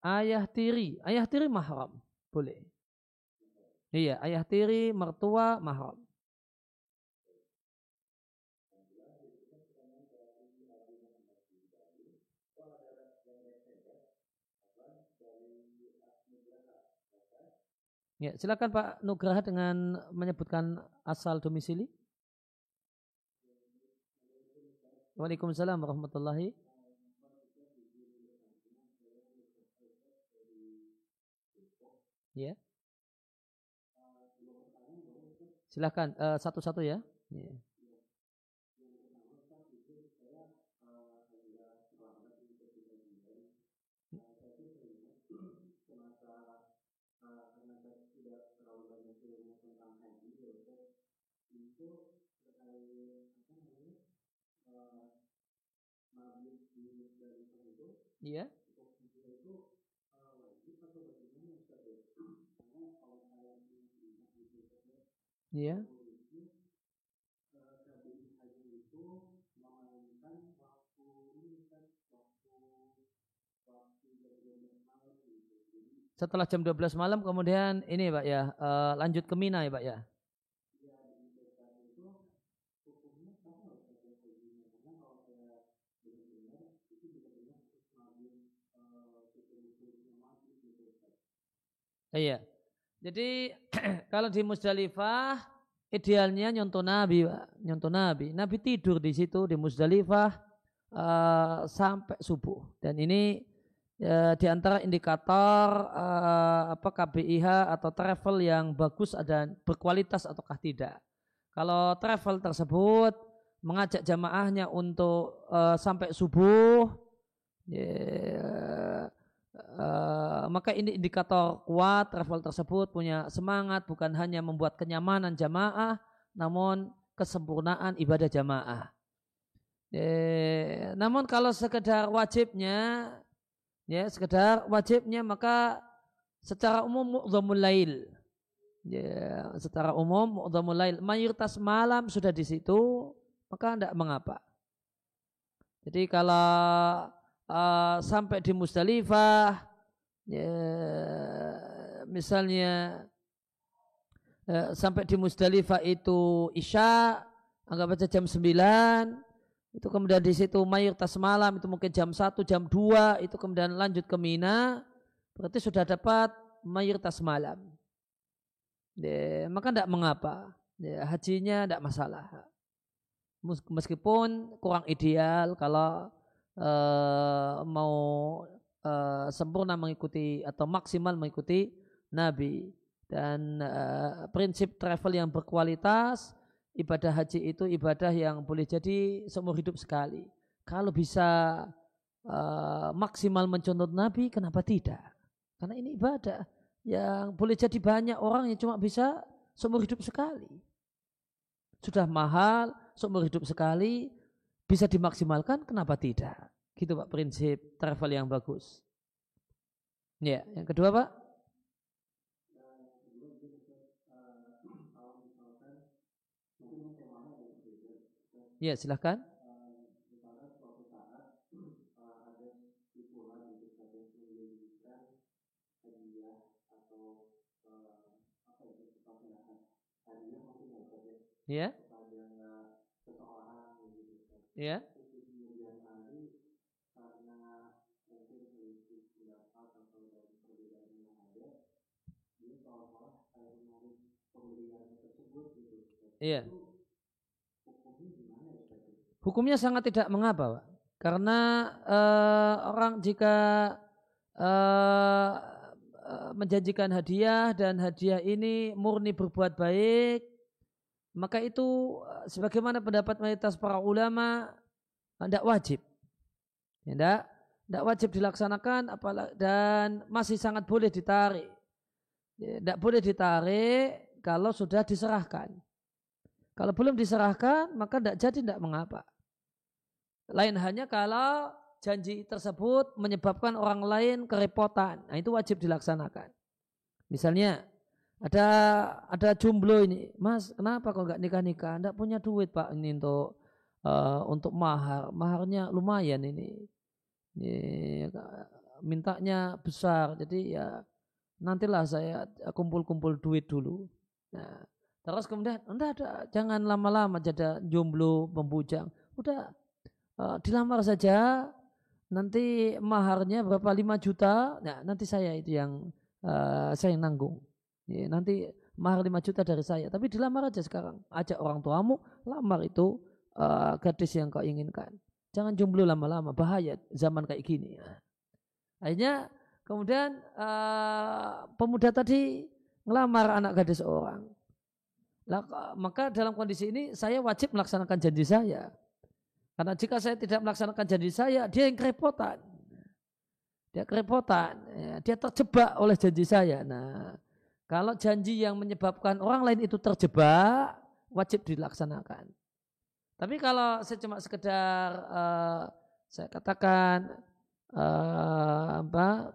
Ayah tiri, ayah tiri mahram, boleh. Iya, ayah tiri, mertua, mahram. Ya, silakan Pak Nugraha dengan menyebutkan asal domisili. Waalaikumsalam warahmatullahi Ya. Silakan uh, satu-satu ya. ya. Iya. Iya. Setelah jam 12 malam kemudian ini Pak ya, uh, lanjut ke Mina ya Pak ya. Iya. Jadi (clears throat) kalau di Musdalifah idealnya nyontoh Nabi, Pak. nyontoh Nabi. Nabi tidur di situ di Musdalifah uh, sampai subuh. Dan ini uh, di antara indikator uh, apa KBIH atau travel yang bagus dan berkualitas ataukah tidak. Kalau travel tersebut mengajak jamaahnya untuk uh, sampai subuh, yeah, Uh, maka ini indikator kuat travel tersebut punya semangat bukan hanya membuat kenyamanan jamaah namun kesempurnaan ibadah jamaah. E, namun kalau sekedar wajibnya ya sekedar wajibnya maka secara umum mu'dhamul lail. Ya, secara umum mu'dhamul lail mayoritas malam sudah di situ maka tidak mengapa. Jadi kalau uh, sampai di Musdalifah ya, misalnya uh, sampai di Musdalifah itu Isya anggap aja jam 9 itu kemudian di situ mayoritas malam itu mungkin jam 1 jam 2 itu kemudian lanjut ke Mina berarti sudah dapat mayoritas malam. Ya, maka tidak mengapa ya, hajinya tidak masalah. Meskipun kurang ideal kalau uh, mau uh, sempurna mengikuti atau maksimal mengikuti Nabi. Dan uh, prinsip travel yang berkualitas ibadah haji itu ibadah yang boleh jadi seumur hidup sekali. Kalau bisa uh, maksimal mencontoh Nabi kenapa tidak? Karena ini ibadah yang boleh jadi banyak orang yang cuma bisa seumur hidup sekali. Sudah mahal seumur hidup sekali bisa dimaksimalkan, kenapa tidak? Gitu Pak prinsip travel yang bagus. Ya, yang kedua Pak? Ya, silahkan. Ya. Ya. Iya. Hukumnya sangat tidak mengapa, Pak. Karena uh, orang jika uh, menjanjikan hadiah dan hadiah ini murni berbuat baik, maka itu sebagaimana pendapat mayoritas para ulama tidak wajib. Tidak, tidak wajib dilaksanakan dan masih sangat boleh ditarik. Tidak boleh ditarik kalau sudah diserahkan. Kalau belum diserahkan, maka tidak jadi tidak mengapa. Lain hanya kalau janji tersebut menyebabkan orang lain kerepotan. Nah itu wajib dilaksanakan. Misalnya ada ada jomblo ini, Mas, kenapa kok nggak nikah nikah? Tidak punya duit pak ini untuk uh, untuk mahar. Maharnya lumayan ini. ini mintanya besar, jadi ya nantilah saya kumpul-kumpul duit dulu. Nah, Terus kemudian, enggak ada, jangan lama-lama jadi jomblo, pembujang. Udah uh, dilamar saja, nanti maharnya berapa 5 juta, nah nanti saya itu yang uh, saya yang nanggung. Ya, nanti mahar 5 juta dari saya, tapi dilamar aja sekarang. Ajak orang tuamu, lamar itu uh, gadis yang kau inginkan. Jangan jomblo lama-lama, bahaya zaman kayak gini. Ya. Akhirnya kemudian uh, pemuda tadi ngelamar anak gadis orang lah, maka dalam kondisi ini saya wajib melaksanakan janji saya. Karena jika saya tidak melaksanakan janji saya, dia yang kerepotan. Dia kerepotan, ya, dia terjebak oleh janji saya. Nah, kalau janji yang menyebabkan orang lain itu terjebak, wajib dilaksanakan. Tapi kalau saya cuma sekedar uh, saya katakan uh, apa,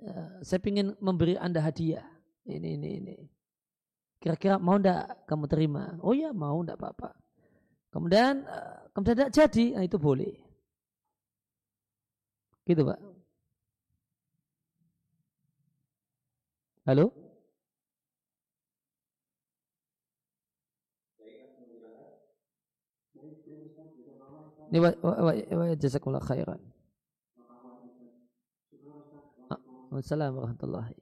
uh, saya ingin memberi anda hadiah. Ini, ini, ini. Kira-kira mau ndak kamu terima? Oh ya mau ndak apa-apa. Kemudian eh, kemudian tidak jadi, nah itu boleh. Gitu pak. Halo? Ini wa jazakumullah khairan. Wassalamualaikum warahmatullahi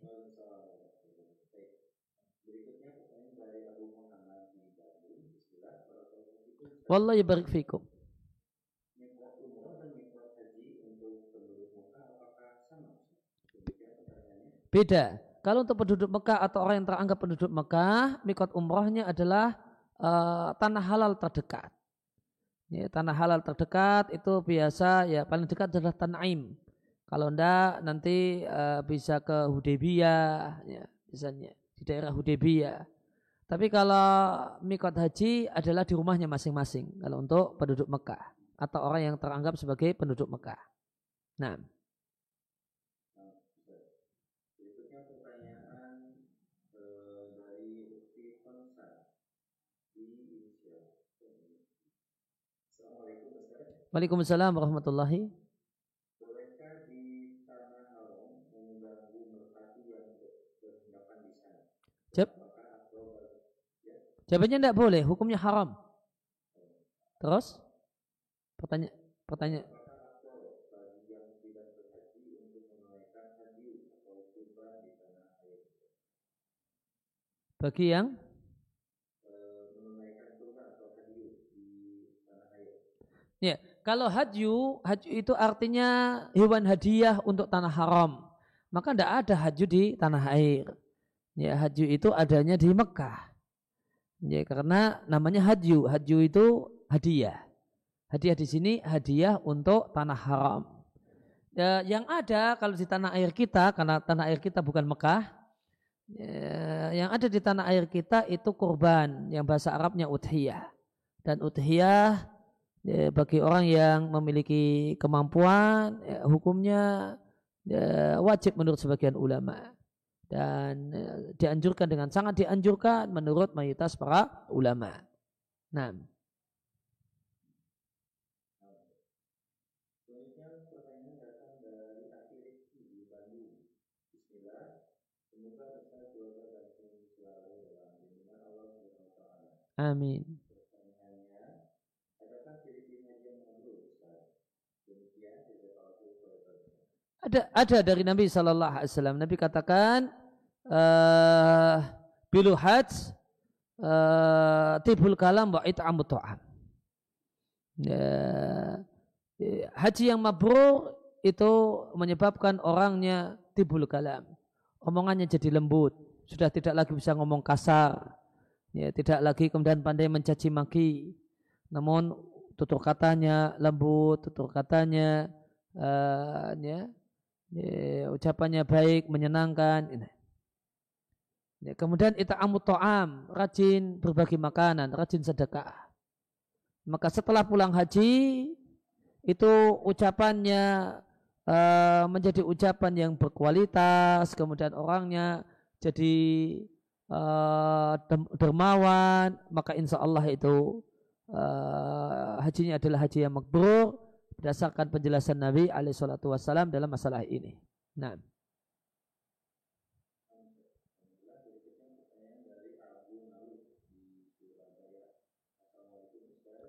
Wallahi barik fikum. Beda. Kalau untuk penduduk Mekah atau orang yang teranggap penduduk Mekah, mikot umrohnya adalah uh, tanah halal terdekat. Ya, tanah halal terdekat itu biasa ya paling dekat adalah Tanaim. Kalau ndak nanti uh, bisa ke Hudaybiyah ya, misalnya di daerah Hudaybiyah. Tapi kalau mikot haji adalah di rumahnya masing-masing. Kalau untuk penduduk Mekah atau orang yang teranggap sebagai penduduk Mekah. Nah. Waalaikumsalam warahmatullahi Jawabannya tidak boleh, hukumnya haram. Terus? Pertanyaan, pertanyaan. Bagi yang Ya, kalau haju, haju itu artinya hewan hadiah untuk tanah haram. Maka tidak ada haju di tanah air. Ya, haju itu adanya di Mekah. Ya, karena namanya haju. Haju itu hadiah. Hadiah di sini hadiah untuk tanah haram. Ya, yang ada kalau di tanah air kita, karena tanah air kita bukan Mekah, ya, yang ada di tanah air kita itu kurban, yang bahasa Arabnya udhiyah. Dan udhiyah ya, bagi orang yang memiliki kemampuan, ya, hukumnya ya, wajib menurut sebagian ulama. Dan eh, dianjurkan dengan sangat dianjurkan menurut mayoritas para ulama. Nah, Amin. Ada ada dari Nabi Shallallahu Alaihi Wasallam. Nabi katakan, uh, bilu hajj uh, tibul kalam wa it'amu ta'am. Ya, haji yang mabrur itu menyebabkan orangnya tibul kalam. Omongannya jadi lembut, sudah tidak lagi bisa ngomong kasar, ya tidak lagi kemudian pandai mencaci maki, namun tutur katanya lembut, tutur katanya uh, ya, ya, ucapannya baik, menyenangkan. Ini. Ya, kemudian ita'amu to'am, rajin berbagi makanan, rajin sedekah. Maka setelah pulang haji, itu ucapannya uh, menjadi ucapan yang berkualitas, kemudian orangnya jadi uh, dermawan, maka insya Allah itu uh, hajinya adalah haji yang makbur berdasarkan penjelasan Nabi alaihi dalam masalah ini. Nah.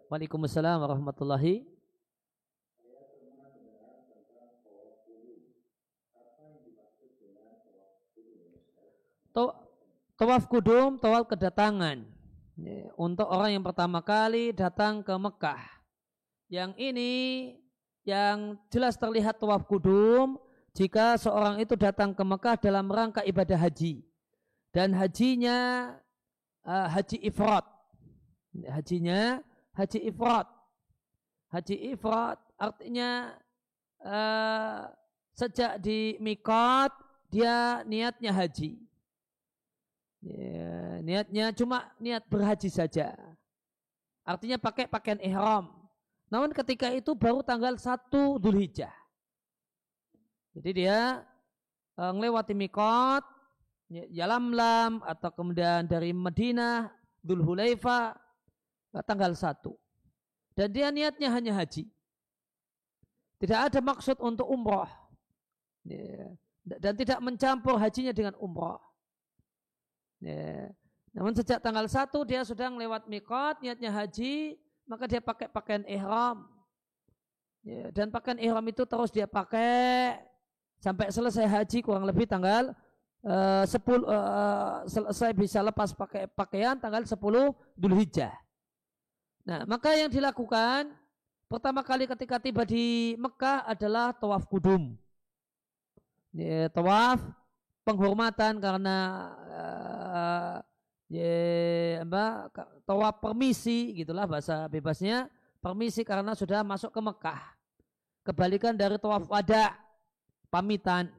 Waalaikumsalam warahmatullahi Tawaf kudum, tawaf kedatangan. Untuk orang yang pertama kali datang ke Mekah. Yang ini yang jelas terlihat tawaf kudum jika seorang itu datang ke Mekah dalam rangka ibadah haji. Dan hajinya uh, haji ifrat. Hajinya haji ifrat. Haji ifrat artinya uh, sejak di mikot dia niatnya haji. Ya, niatnya cuma niat berhaji saja. Artinya pakai pakaian ihram. Namun ketika itu baru tanggal 1 Dzulhijjah. Jadi dia e, ngelewati mikot, Yalamlam ya, atau kemudian dari Madinah, Dhul Hulaifa eh, tanggal 1. Dan dia niatnya hanya haji. Tidak ada maksud untuk umroh. Ya. Dan tidak mencampur hajinya dengan umroh. Ya. Namun sejak tanggal 1 dia sudah lewat mikot, niatnya haji, maka dia pakai pakaian ihram. Ya, dan pakaian ihram itu terus dia pakai sampai selesai haji kurang lebih tanggal uh, 10 uh, selesai bisa lepas pakai pakaian tanggal 10 Dhul Hijjah. Nah, maka yang dilakukan pertama kali ketika tiba di Mekah adalah tawaf kudum. Ya, tawaf penghormatan karena uh, ya, apa, tawaf permisi gitulah bahasa bebasnya permisi karena sudah masuk ke Mekah. Kebalikan dari tawaf wada pamitan.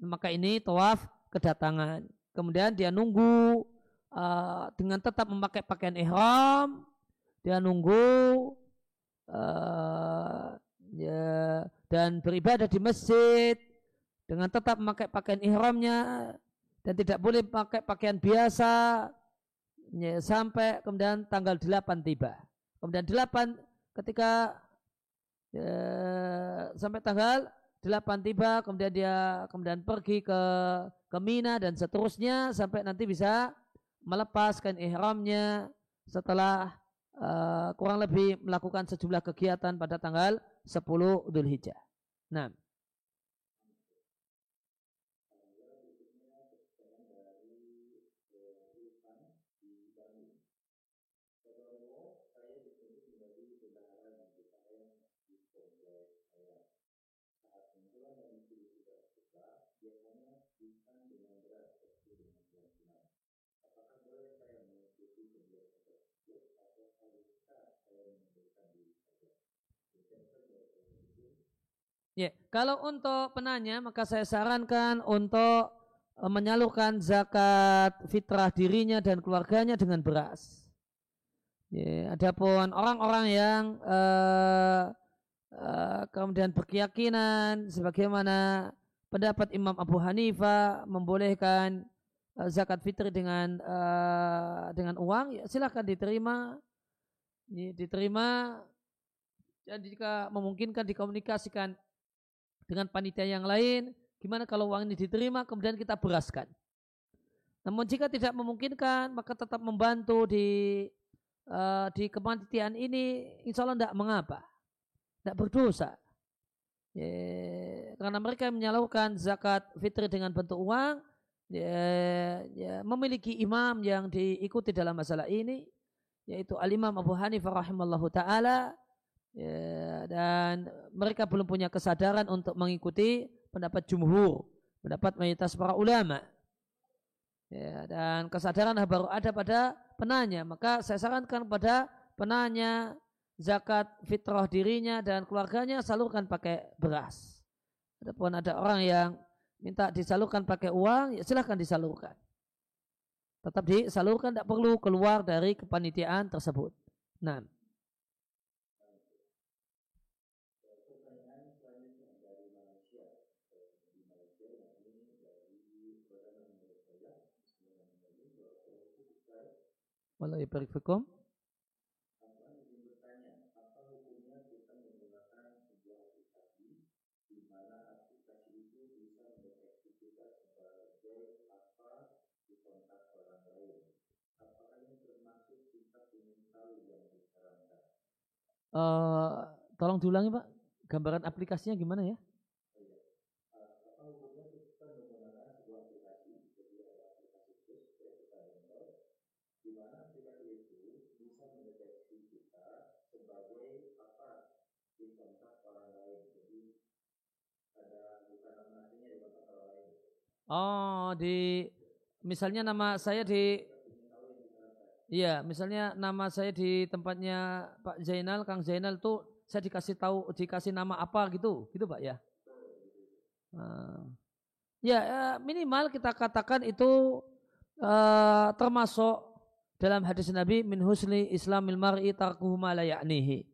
Maka ini tawaf kedatangan. Kemudian dia nunggu uh, dengan tetap memakai pakaian ihram, dia nunggu uh, ya, dan beribadah di masjid dengan tetap memakai pakaian ihramnya dan tidak boleh pakai pakaian biasa ya, sampai kemudian tanggal 8 tiba. Kemudian 8 ketika ya, sampai tanggal 8 tiba kemudian dia kemudian pergi ke ke Mina dan seterusnya sampai nanti bisa melepaskan ihramnya setelah uh, kurang lebih melakukan sejumlah kegiatan pada tanggal 10 Dhul Hijjah. Nah, Ya, kalau untuk penanya maka saya sarankan untuk e, menyalurkan zakat fitrah dirinya dan keluarganya dengan beras. Ya, adapun orang-orang yang uh, uh, kemudian berkeyakinan sebagaimana pendapat Imam Abu Hanifah membolehkan uh, zakat fitri dengan uh, dengan uang, ya silahkan diterima, ya, diterima dan jika memungkinkan dikomunikasikan dengan panitia yang lain, gimana kalau uang ini diterima kemudian kita beraskan. Namun jika tidak memungkinkan maka tetap membantu di uh, di kepanitiaan ini insya Allah tidak mengapa, tidak berdosa. Ya, karena mereka menyalurkan zakat fitri dengan bentuk uang, ya, ya, memiliki imam yang diikuti dalam masalah ini, yaitu Al-Imam Abu Hanifah rahimallahu taala ya, dan mereka belum punya kesadaran untuk mengikuti pendapat jumhur, pendapat mayoritas para ulama. Ya, dan kesadaran baru ada pada penanya. Maka saya sarankan kepada penanya zakat fitrah dirinya dan keluarganya salurkan pakai beras. Adapun ada orang yang minta disalurkan pakai uang, ya silahkan disalurkan. Tetap disalurkan, tidak perlu keluar dari kepanitiaan tersebut. Nah. Walau fikum. Uh, tolong diulangi Pak, gambaran aplikasinya gimana ya? Oh, di misalnya nama saya di Iya, misalnya nama saya di tempatnya Pak Zainal, Kang Zainal tuh saya dikasih tahu, dikasih nama apa gitu, gitu Pak ya. Uh, ya, ya minimal kita katakan itu uh, termasuk dalam hadis Nabi min husni islamil mar'i tarkuhu ma la ya'nihi.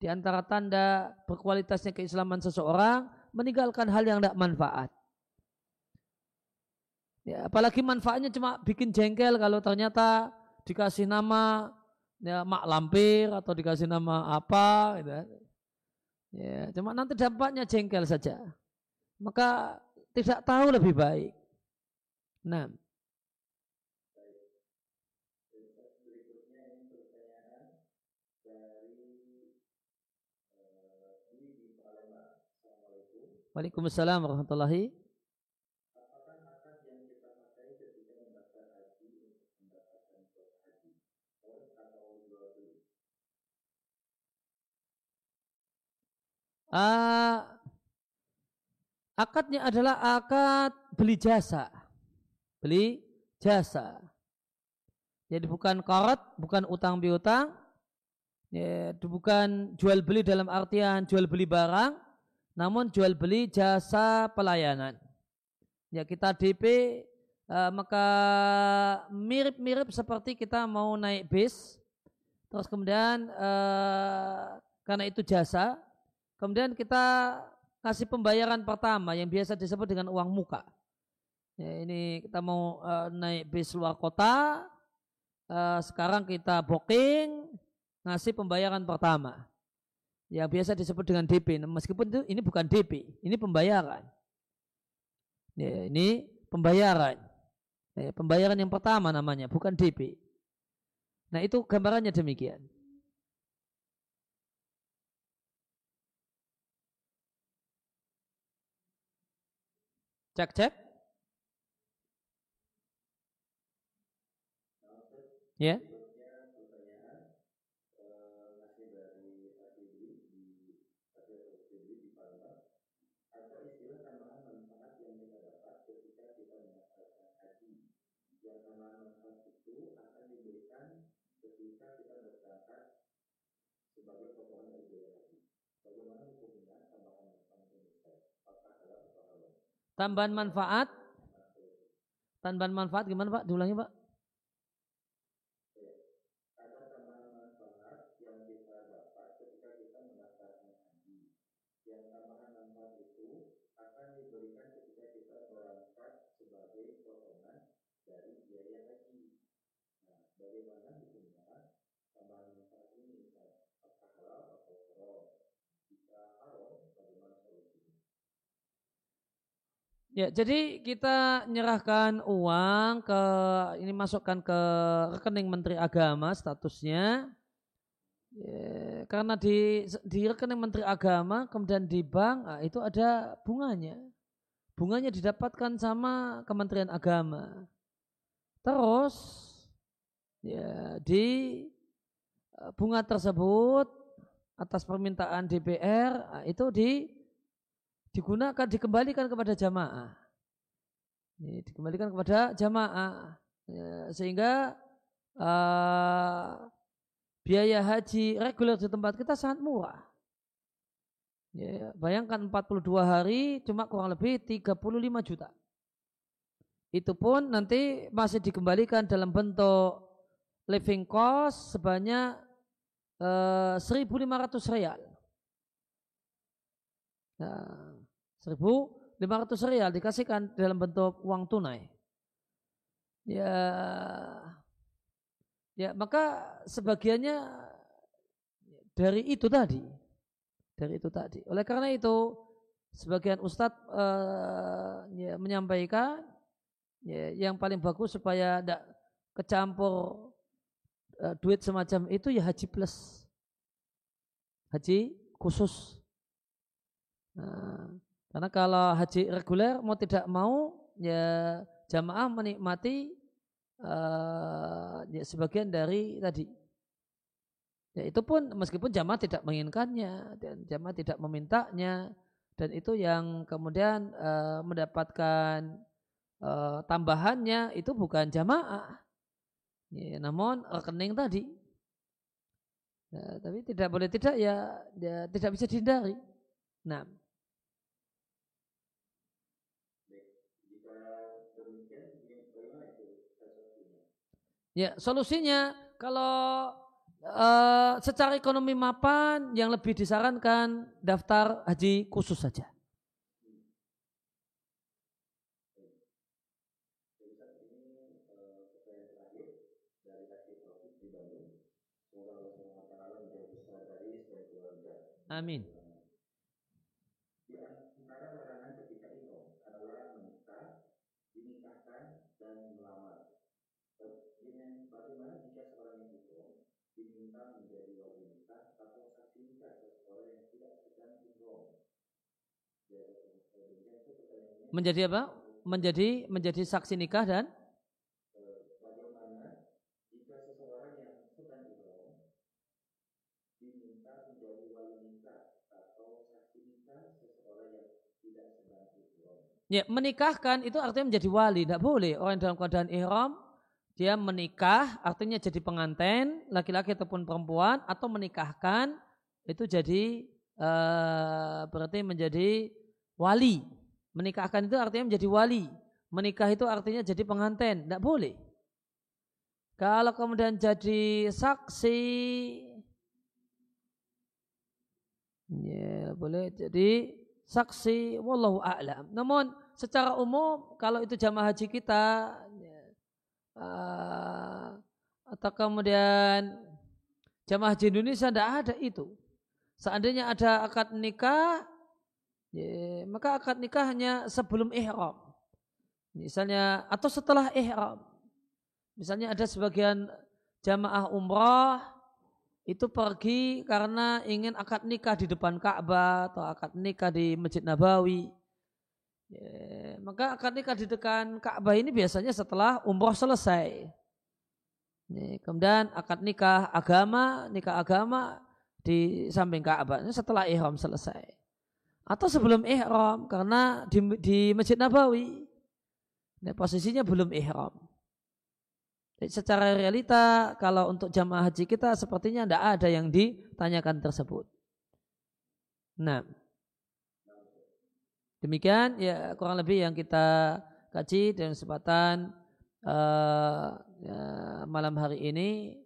Di antara tanda berkualitasnya keislaman seseorang meninggalkan hal yang tidak manfaat. Ya, apalagi manfaatnya cuma bikin jengkel kalau ternyata dikasih nama ya, mak lampir atau dikasih nama apa gitu. Ya, cuma nanti dampaknya jengkel saja. Maka tidak tahu lebih baik. Nah, Waalaikumsalam warahmatullahi Uh, akadnya adalah akad beli jasa. Beli jasa. Jadi bukan korot, bukan utang piutang, ya, bukan jual beli dalam artian jual beli barang, namun jual beli jasa pelayanan. Ya kita DP uh, maka mirip-mirip seperti kita mau naik bis, terus kemudian uh, karena itu jasa, Kemudian kita kasih pembayaran pertama yang biasa disebut dengan uang muka. Ya, ini kita mau uh, naik bis luar kota, uh, sekarang kita booking, ngasih pembayaran pertama. Yang biasa disebut dengan DP. Nah, meskipun itu ini bukan DP, ini pembayaran. Ya, ini pembayaran. Ya, pembayaran yang pertama namanya, bukan DP. Nah itu gambarannya demikian. Cek cek. Ya. Tambahan manfaat. Tambahan manfaat gimana Pak? Diulangi Pak. Ya, jadi kita menyerahkan uang ke ini masukkan ke rekening Menteri Agama statusnya. Ya, karena di di rekening Menteri Agama kemudian di bank nah, itu ada bunganya. Bunganya didapatkan sama Kementerian Agama. Terus ya di eh, bunga tersebut atas permintaan DPR nah, itu di digunakan dikembalikan kepada jamaah. Ini dikembalikan kepada jamaah ya, sehingga uh, biaya haji reguler di tempat kita sangat murah. Ya, bayangkan 42 hari cuma kurang lebih 35 juta. Itu pun nanti masih dikembalikan dalam bentuk living cost sebanyak uh, 1.500 real. Nah, 1.500 real dikasihkan dalam bentuk uang tunai. Ya, ya maka sebagiannya dari itu tadi, dari itu tadi. Oleh karena itu, sebagian ustadz uh, ya, menyampaikan ya, yang paling bagus supaya tidak kecampur uh, duit semacam itu ya haji plus, haji khusus. Nah, karena kalau haji reguler mau tidak mau ya jamaah menikmati uh, ya sebagian dari tadi. Ya itu pun meskipun jamaah tidak menginginkannya dan jamaah tidak memintanya dan itu yang kemudian uh, mendapatkan uh, tambahannya itu bukan jamaah. Ya, namun rekening tadi. Ya, tapi tidak boleh tidak ya, ya tidak bisa dihindari. Nah, Ya, solusinya kalau uh, secara ekonomi mapan yang lebih disarankan daftar haji khusus saja. Amin. Menjadi apa? Menjadi menjadi saksi nikah dan Ya, menikahkan itu artinya menjadi wali, tidak boleh. Orang dalam keadaan ihram dia menikah artinya jadi pengantin laki-laki ataupun perempuan atau menikahkan itu jadi uh, berarti menjadi wali Menikahkan itu artinya menjadi wali. Menikah itu artinya jadi pengantin. Tidak boleh. Kalau kemudian jadi saksi, ya boleh jadi saksi. Wallahu a'lam. Namun secara umum kalau itu jamaah haji kita, ya, uh, atau kemudian jamaah haji Indonesia tidak ada itu. Seandainya ada akad nikah, Ya, maka akad nikah hanya sebelum ihram. Misalnya atau setelah ihram. Misalnya ada sebagian jamaah umrah itu pergi karena ingin akad nikah di depan Ka'bah atau akad nikah di Masjid Nabawi. Ya, maka akad nikah di depan Ka'bah ini biasanya setelah umrah selesai. Ya, kemudian akad nikah agama, nikah agama di samping Ka'bah setelah ihram selesai atau sebelum ihram karena di, di Masjid Nabawi nah, posisinya belum ihram. Jadi secara realita kalau untuk jamaah haji kita sepertinya tidak ada yang ditanyakan tersebut. Nah, demikian ya kurang lebih yang kita kaji dan kesempatan uh, ya, malam hari ini.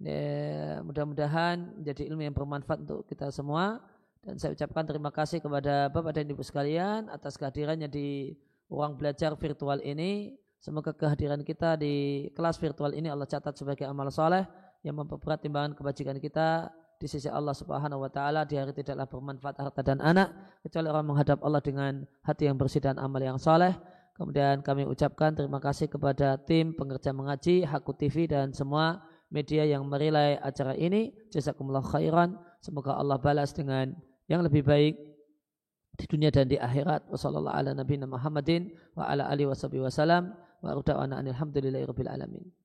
Ya, mudah-mudahan menjadi ilmu yang bermanfaat untuk kita semua. Dan saya ucapkan terima kasih kepada Bapak dan Ibu sekalian atas kehadirannya di ruang belajar virtual ini. Semoga kehadiran kita di kelas virtual ini Allah catat sebagai amal soleh yang memperberat timbangan kebajikan kita di sisi Allah Subhanahu wa taala di hari tidaklah bermanfaat harta dan anak kecuali orang menghadap Allah dengan hati yang bersih dan amal yang soleh. Kemudian kami ucapkan terima kasih kepada tim pengerja mengaji, Haku TV dan semua media yang merilai acara ini. Jazakumullah khairan. Semoga Allah balas dengan yang lebih baik di dunia dan di akhirat. Wassalamualaikum warahmatullahi wabarakatuh. Wa ala alihi wasallam. Wa alhamdulillahi rabbil alamin.